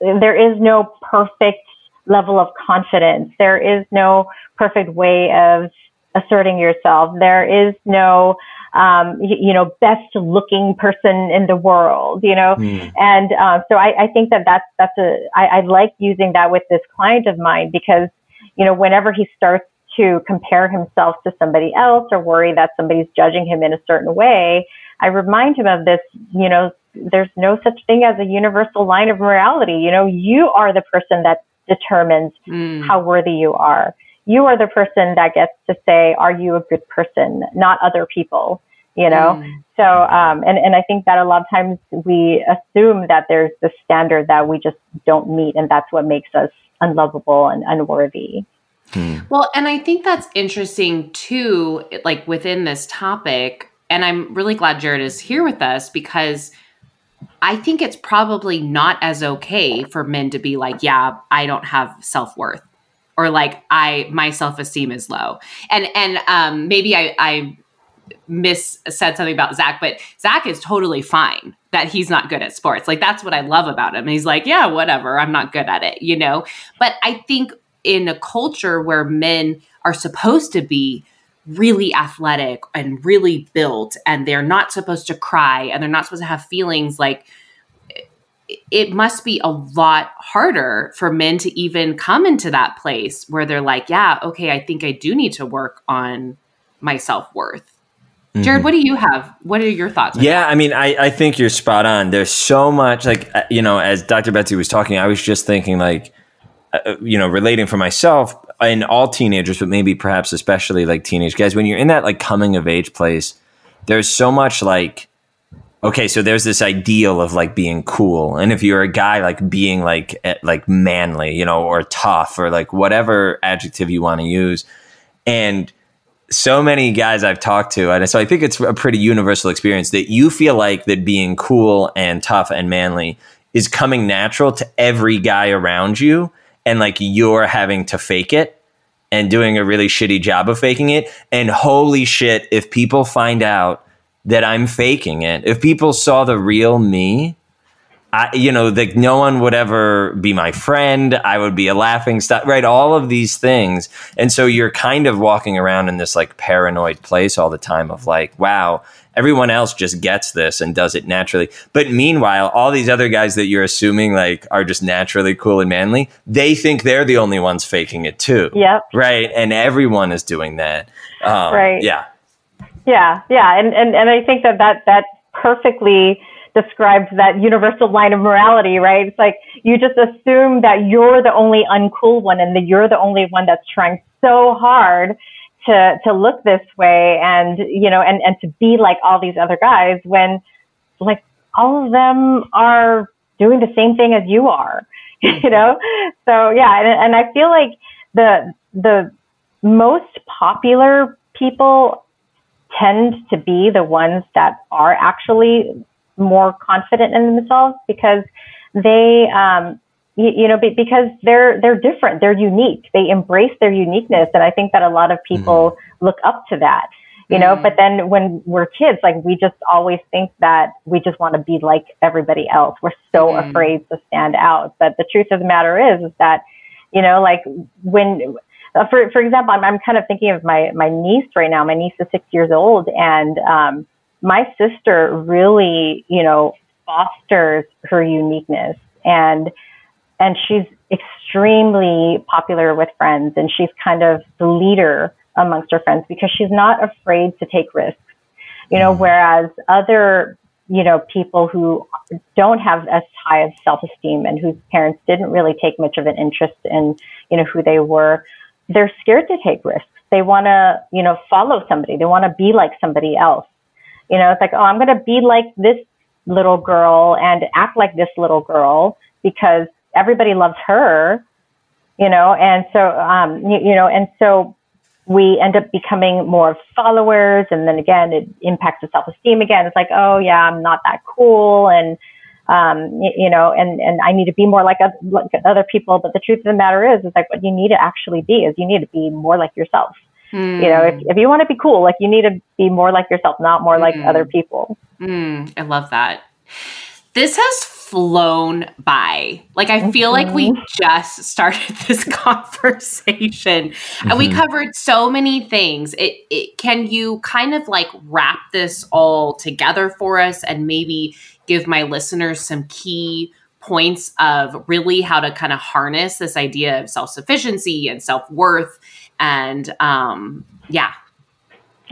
S1: there is no perfect level of confidence. There is no perfect way of asserting yourself. There is no um, you, know, best looking person in the world, you know? Mm. And, uh, so I, I think that that's, that's a, I, I like using that with this client of mine because, you know, whenever he starts to compare himself to somebody else or worry that somebody's judging him in a certain way, I remind him of this, you know, there's no such thing as a universal line of morality. You know, you are the person that determines mm. how worthy you are you are the person that gets to say, are you a good person, not other people, you know? Mm. So, um, and, and I think that a lot of times we assume that there's this standard that we just don't meet, and that's what makes us unlovable and unworthy.
S2: Hmm. Well, and I think that's interesting too, like within this topic. And I'm really glad Jared is here with us because I think it's probably not as okay for men to be like, yeah, I don't have self worth or like I my self esteem is low. And and um, maybe I I miss said something about Zach, but Zach is totally fine that he's not good at sports. Like that's what I love about him. He's like, yeah, whatever, I'm not good at it, you know. But I think in a culture where men are supposed to be really athletic and really built and they're not supposed to cry and they're not supposed to have feelings like it must be a lot harder for men to even come into that place where they're like, yeah, okay, I think I do need to work on my self worth. Mm-hmm. Jared, what do you have? What are your thoughts?
S3: Yeah, I mean, I, I think you're spot on. There's so much, like, uh, you know, as Dr. Betsy was talking, I was just thinking, like, uh, uh, you know, relating for myself and all teenagers, but maybe perhaps especially like teenage guys, when you're in that like coming of age place, there's so much like, okay, so there's this ideal of like being cool, and if you're a guy, like being like eh, like manly, you know, or tough, or like whatever adjective you want to use, and so many guys I've talked to, and so I think it's a pretty universal experience that you feel like that being cool and tough and manly is coming natural to every guy around you, and like you're having to fake it and doing a really shitty job of faking it. And holy shit, if people find out that I'm faking it. If people saw the real me, I, you know, like no one would ever be my friend. I would be a laughing stock, right? All of these things. And so you're kind of walking around in this like paranoid place all the time of like, wow, everyone else just gets this and does it naturally. But meanwhile, all these other guys that you're assuming like are just naturally cool and manly, they think they're the only ones faking it too.
S1: Yep.
S3: Right. And everyone is doing that. Um, right. Yeah.
S1: Yeah, yeah, and and and I think that that that perfectly describes that universal line of morality, right? It's like you just assume that you're the only uncool one and that you're the only one that's trying so hard to to look this way and you know and and to be like all these other guys when like all of them are doing the same thing as you are you mm-hmm. know? So yeah, and, and I feel like the, the most popular people tend to be the ones that are actually more confident in themselves because they, um, you, you, know, because they're they're different, they're unique. They embrace their uniqueness, and I think that a lot of people mm-hmm. look up to that. You know, mm-hmm. but then when we're kids, like we just always think that we just want to be like everybody else. We're so mm-hmm. afraid to stand out. But the truth of the matter is, is that, you know, like when uh, for for example, I'm, I'm kind of thinking of my my niece right now. My niece is six years old, and um, my sister really, you know, fosters her uniqueness, and and she's extremely popular with friends, and she's kind of the leader amongst her friends because she's not afraid to take risks. You know, mm-hmm. whereas other you know, people who don't have as high of self-esteem and whose parents didn't really take much of an interest in, you know, who they were, they're scared to take risks. They want to, you know, follow somebody. They want to be like somebody else. You know, it's like, oh, I'm going to be like this little girl and act like this little girl because everybody loves her, you know, and so, um, you, you know, and so we end up becoming more followers. And then again, it impacts the self esteem again. It's like, oh, yeah, I'm not that cool. And, um, you, you, know, and, and I need to be more like, other, like other people. But the truth of the matter is, is like what you need to actually be is you need to be more like yourself. Mm. You know, if, if you want to be cool, like you need to be more like yourself, not more mm. like other people.
S2: Mm. I love that. This has flown by. Like I feel mm-hmm. like we mm-hmm. just started this conversation mm-hmm. and we mm-hmm. covered so many things. It, it can you kind of like wrap this all together for us and maybe give my listeners some key points of really how to kind of harness this idea of self-sufficiency and self-worth and um yeah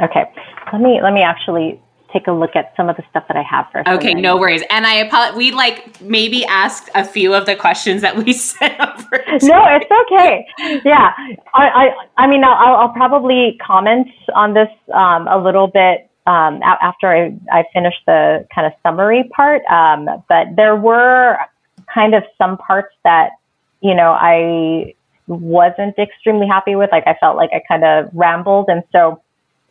S1: okay let me let me actually take a look at some of the stuff that I have first.
S2: Okay, no worries. And I apologize. We like maybe asked a few of the questions that we sent over.
S1: No, it's okay. Yeah, I, I, I mean, I'll, I'll probably comment on this um, a little bit um, after I, I finish the kind of summary part. Um, but there were kind of some parts that, you know, I wasn't extremely happy with. Like I felt like I kind of rambled. And so,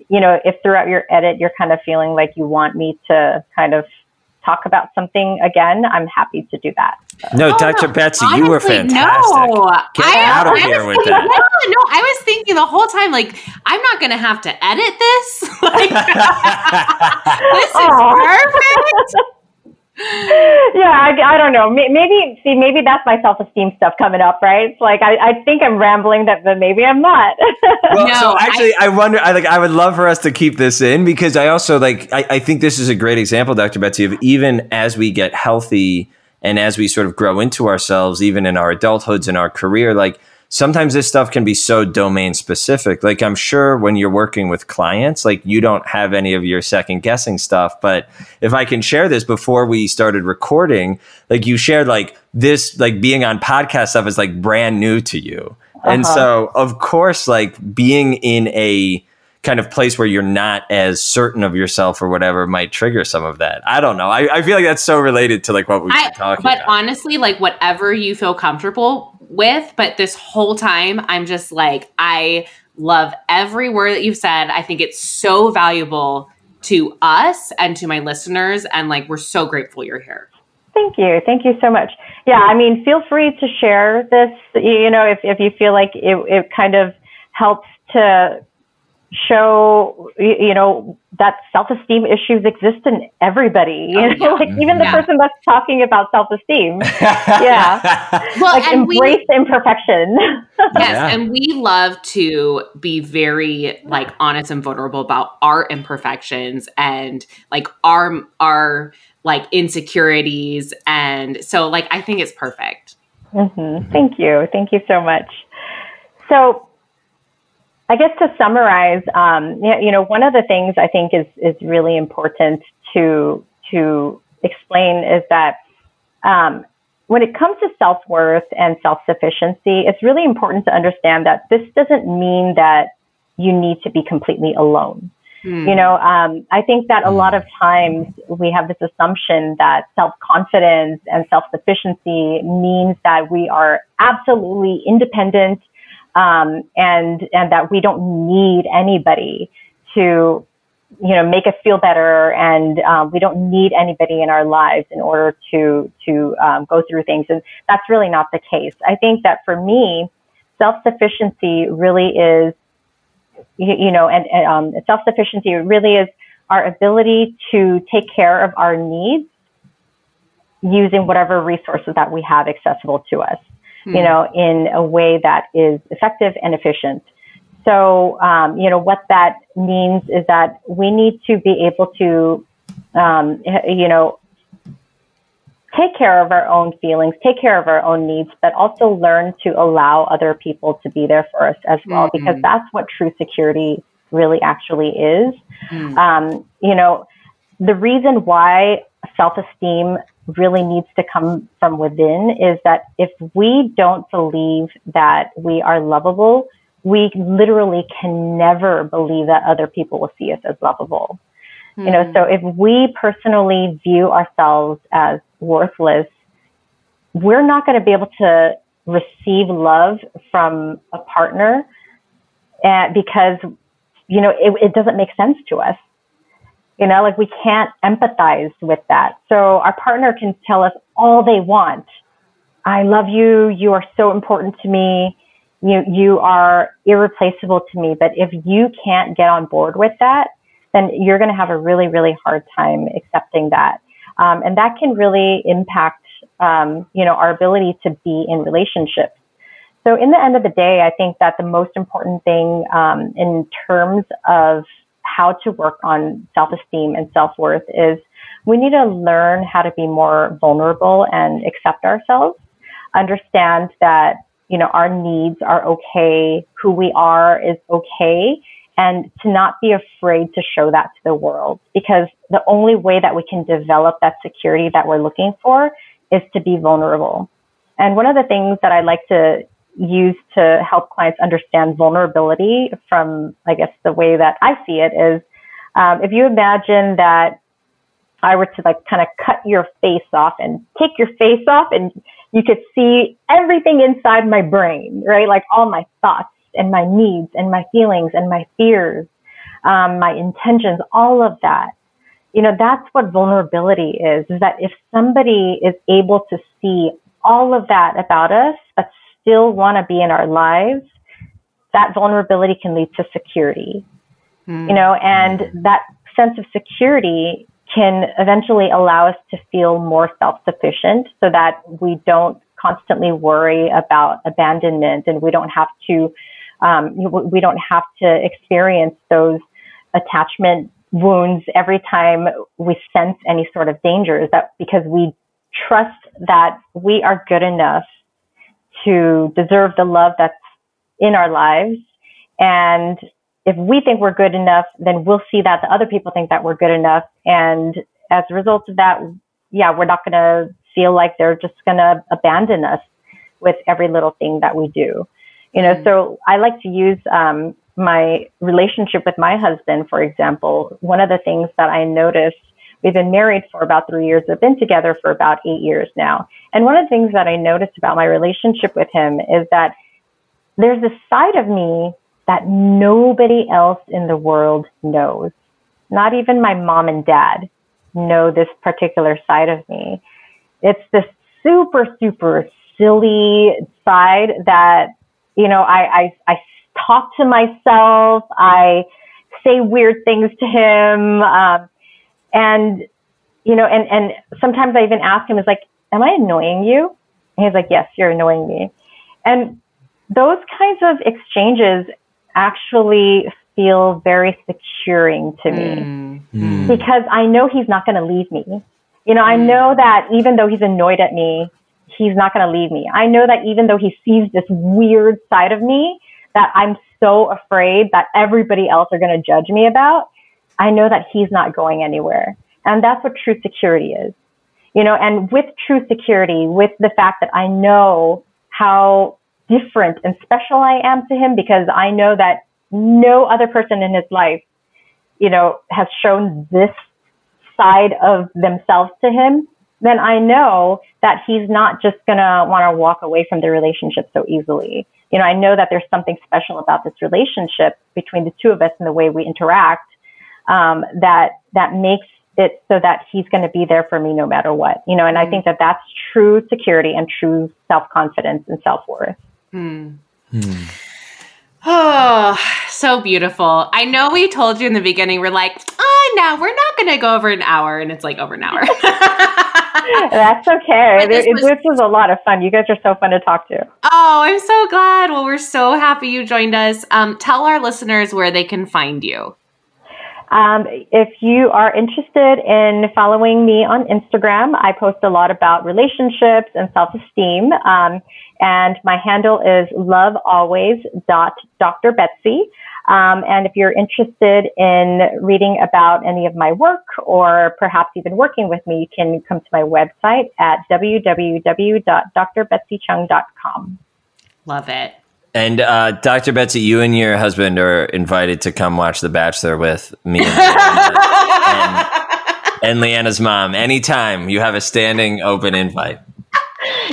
S1: you know, if throughout your edit you're kind of feeling like you want me to kind of talk about something again, I'm happy to do that.
S3: So. No, oh, Dr. No. Betsy, Honestly, you were fantastic. No. Get I, out of I here with
S2: thinking, that. No, no, I was thinking the whole time, like, I'm not going to have to edit this. like, this is perfect
S1: yeah, I, I, don't know. Maybe see, maybe that's my self esteem stuff coming up, right? It's like I, I think I'm rambling, that, but maybe I'm not.
S3: well, no, so actually, I, I, wonder. I like. I would love for us to keep this in because I also like. I, I think this is a great example, Dr. Betsy, of even as we get healthy and as we sort of grow into ourselves, even in our adulthoods and our career, like sometimes this stuff can be so domain specific. Like I'm sure when you're working with clients, like you don't have any of your second guessing stuff. But if I can share this before we started recording, like you shared like this, like being on podcast stuff is like brand new to you. Uh-huh. And so of course, like being in a kind of place where you're not as certain of yourself or whatever might trigger some of that. I don't know. I, I feel like that's so related to like what we've been talking
S2: but
S3: about.
S2: But honestly, like whatever you feel comfortable with, but this whole time I'm just like, I love every word that you've said. I think it's so valuable to us and to my listeners. And like, we're so grateful you're here.
S1: Thank you. Thank you so much. Yeah, I mean, feel free to share this, you know, if, if you feel like it, it kind of helps to show you know that self-esteem issues exist in everybody you oh, know yeah. like even the yeah. person that's talking about self-esteem yeah well like embrace we, imperfection
S2: yes yeah. and we love to be very like honest and vulnerable about our imperfections and like our our like insecurities and so like i think it's perfect
S1: mm-hmm. thank you thank you so much so I guess to summarize, um, you know, one of the things I think is is really important to to explain is that um, when it comes to self worth and self sufficiency, it's really important to understand that this doesn't mean that you need to be completely alone. Mm. You know, um, I think that a lot of times we have this assumption that self confidence and self sufficiency means that we are absolutely independent um, and and that we don't need anybody to you know make us feel better. And um, we don't need anybody in our lives in order to to um, go through things. And that's really not the case. I think that for me self-sufficiency really is you, you know and, and um, self-sufficiency really is our ability to take care of our needs using whatever resources that we have accessible to us mm. you know in a way that is effective and efficient so, um, you know, what that means is that we need to be able to, um, you know, take care of our own feelings, take care of our own needs, but also learn to allow other people to be there for us as well, mm-hmm. because that's what true security really actually is. Mm. Um, you know, the reason why self esteem really needs to come from within is that if we don't believe that we are lovable, we literally can never believe that other people will see us as lovable. Mm. You know, so if we personally view ourselves as worthless, we're not going to be able to receive love from a partner uh, because, you know, it, it doesn't make sense to us. You know, like we can't empathize with that. So our partner can tell us all they want. I love you. You are so important to me you you are irreplaceable to me. But if you can't get on board with that, then you're going to have a really really hard time accepting that, um, and that can really impact um, you know our ability to be in relationships. So in the end of the day, I think that the most important thing um, in terms of how to work on self-esteem and self-worth is we need to learn how to be more vulnerable and accept ourselves understand that you know, our needs are okay, who we are is okay, and to not be afraid to show that to the world because the only way that we can develop that security that we're looking for is to be vulnerable. And one of the things that I like to use to help clients understand vulnerability from, I guess, the way that I see it is um, if you imagine that I were to like kind of cut your face off and take your face off and you could see everything inside my brain, right? Like all my thoughts and my needs and my feelings and my fears, um, my intentions, all of that. You know, that's what vulnerability is, is that if somebody is able to see all of that about us, but still want to be in our lives, that vulnerability can lead to security. Mm. You know, and that sense of security can eventually allow us to feel more self-sufficient so that we don't constantly worry about abandonment and we don't have to um, we don't have to experience those attachment wounds every time we sense any sort of danger is that because we trust that we are good enough to deserve the love that's in our lives and if we think we're good enough, then we'll see that the other people think that we're good enough. And as a result of that, yeah, we're not going to feel like they're just going to abandon us with every little thing that we do. You know, mm-hmm. so I like to use um, my relationship with my husband, for example. One of the things that I noticed, we've been married for about three years, we've been together for about eight years now. And one of the things that I noticed about my relationship with him is that there's a side of me that nobody else in the world knows. Not even my mom and dad know this particular side of me. It's this super, super silly side that, you know, I, I, I talk to myself. I say weird things to him. Um, and, you know, and, and sometimes I even ask him, is like, am I annoying you? And he's like, yes, you're annoying me. And those kinds of exchanges actually feel very securing to me mm. because I know he's not going to leave me. You know, I mm. know that even though he's annoyed at me, he's not going to leave me. I know that even though he sees this weird side of me that I'm so afraid that everybody else are going to judge me about, I know that he's not going anywhere. And that's what true security is. You know, and with true security, with the fact that I know how different and special I am to him because I know that no other person in his life you know, has shown this side of themselves to him, then I know that he's not just going to want to walk away from the relationship so easily. You know, I know that there's something special about this relationship between the two of us and the way we interact um, that that makes it so that he's going to be there for me no matter what. You know, and I think that that's true security and true self confidence and self worth.
S2: Hmm. Hmm. Oh, so beautiful. I know we told you in the beginning, we're like, oh, no, we're not going to go over an hour. And it's like over an hour.
S1: That's okay. This was, this was a lot of fun. You guys are so fun to talk to.
S2: Oh, I'm so glad. Well, we're so happy you joined us. Um, tell our listeners where they can find you.
S1: Um, if you are interested in following me on Instagram, I post a lot about relationships and self esteem. Um, and my handle is lovealways.drbetsy. Um, and if you're interested in reading about any of my work or perhaps even working with me, you can come to my website at www.drbetsychung.com.
S2: Love it.
S3: And uh, Dr. Betsy, you and your husband are invited to come watch The Bachelor with me and, and, and Leanna's mom anytime you have a standing open invite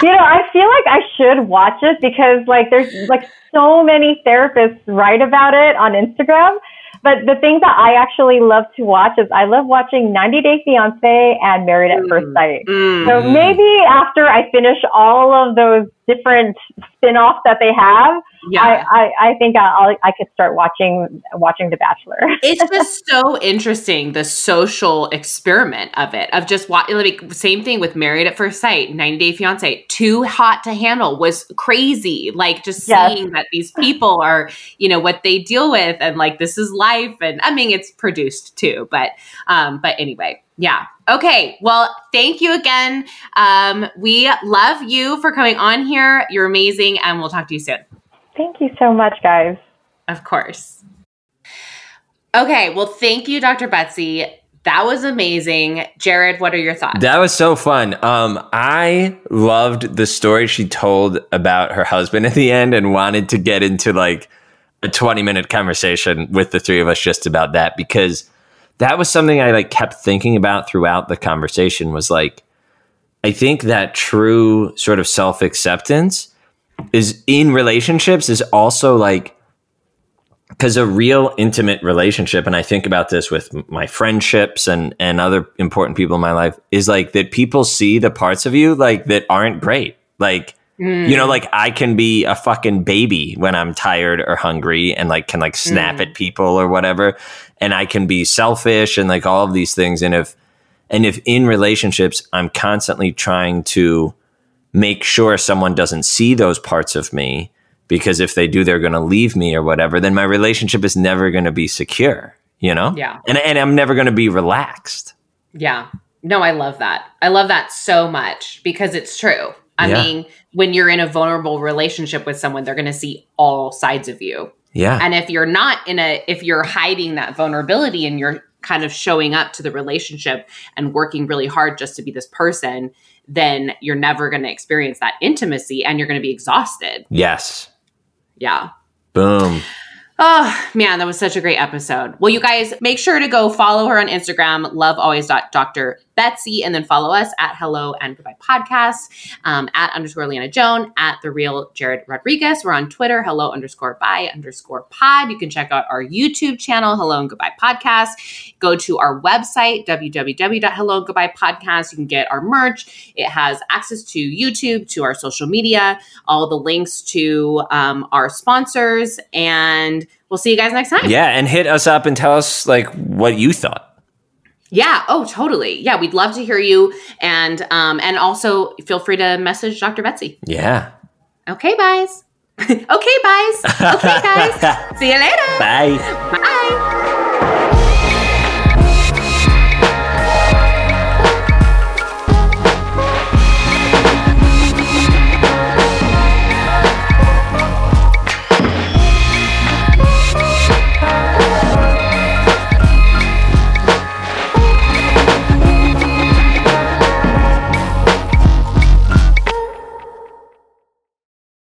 S1: you know, I feel like I should watch it because like there's like so many therapists write about it on Instagram. But the thing that I actually love to watch is I love watching 90 Day Fiance and Married at First mm. Sight. Mm. So maybe after I finish all of those different spin-offs that they have, yeah. I, I, I think I'll, I could start watching watching The Bachelor.
S2: it's just so interesting the social experiment of it of just watching. Like same thing with Married at First Sight, 90 Day Fiance, Too Hot to Handle was crazy. Like just yes. seeing that these people are, you know, what they deal with, and like this is life. And I mean, it's produced too, but um, but anyway, yeah. Okay. Well, thank you again. Um, we love you for coming on here. You're amazing, and we'll talk to you soon.
S1: Thank you so much, guys.
S2: Of course. Okay. Well, thank you, Dr. Betsy. That was amazing. Jared, what are your thoughts?
S3: That was so fun. Um, I loved the story she told about her husband at the end and wanted to get into like a 20 minute conversation with the three of us just about that because that was something I like kept thinking about throughout the conversation was like I think that true sort of self acceptance is in relationships is also like because a real intimate relationship and i think about this with my friendships and and other important people in my life is like that people see the parts of you like that aren't great like mm. you know like i can be a fucking baby when i'm tired or hungry and like can like snap mm. at people or whatever and i can be selfish and like all of these things and if and if in relationships i'm constantly trying to make sure someone doesn't see those parts of me because if they do they're going to leave me or whatever then my relationship is never going to be secure you know?
S2: Yeah.
S3: And, and i'm never going to be relaxed.
S2: Yeah. No i love that. I love that so much because it's true. I yeah. mean when you're in a vulnerable relationship with someone they're going to see all sides of you.
S3: Yeah.
S2: And if you're not in a if you're hiding that vulnerability and you're kind of showing up to the relationship and working really hard just to be this person then you're never going to experience that intimacy and you're going to be exhausted.
S3: Yes.
S2: Yeah.
S3: Boom.
S2: Oh man, that was such a great episode. Well, you guys make sure to go follow her on Instagram, lovealways.dr Betsy, and then follow us at Hello and Goodbye Podcast, um, at underscore Leanna Joan, at the real Jared Rodriguez. We're on Twitter, hello underscore by underscore pod. You can check out our YouTube channel, Hello and Goodbye Podcast. Go to our website, www.hello and Goodbye Podcast. You can get our merch. It has access to YouTube, to our social media, all the links to um, our sponsors, and we'll see you guys next time.
S3: Yeah, and hit us up and tell us like what you thought.
S2: Yeah. Oh, totally. Yeah, we'd love to hear you, and um, and also feel free to message Dr. Betsy.
S3: Yeah.
S2: Okay, guys. okay, guys. Okay, guys. See you later.
S3: Bye. Bye.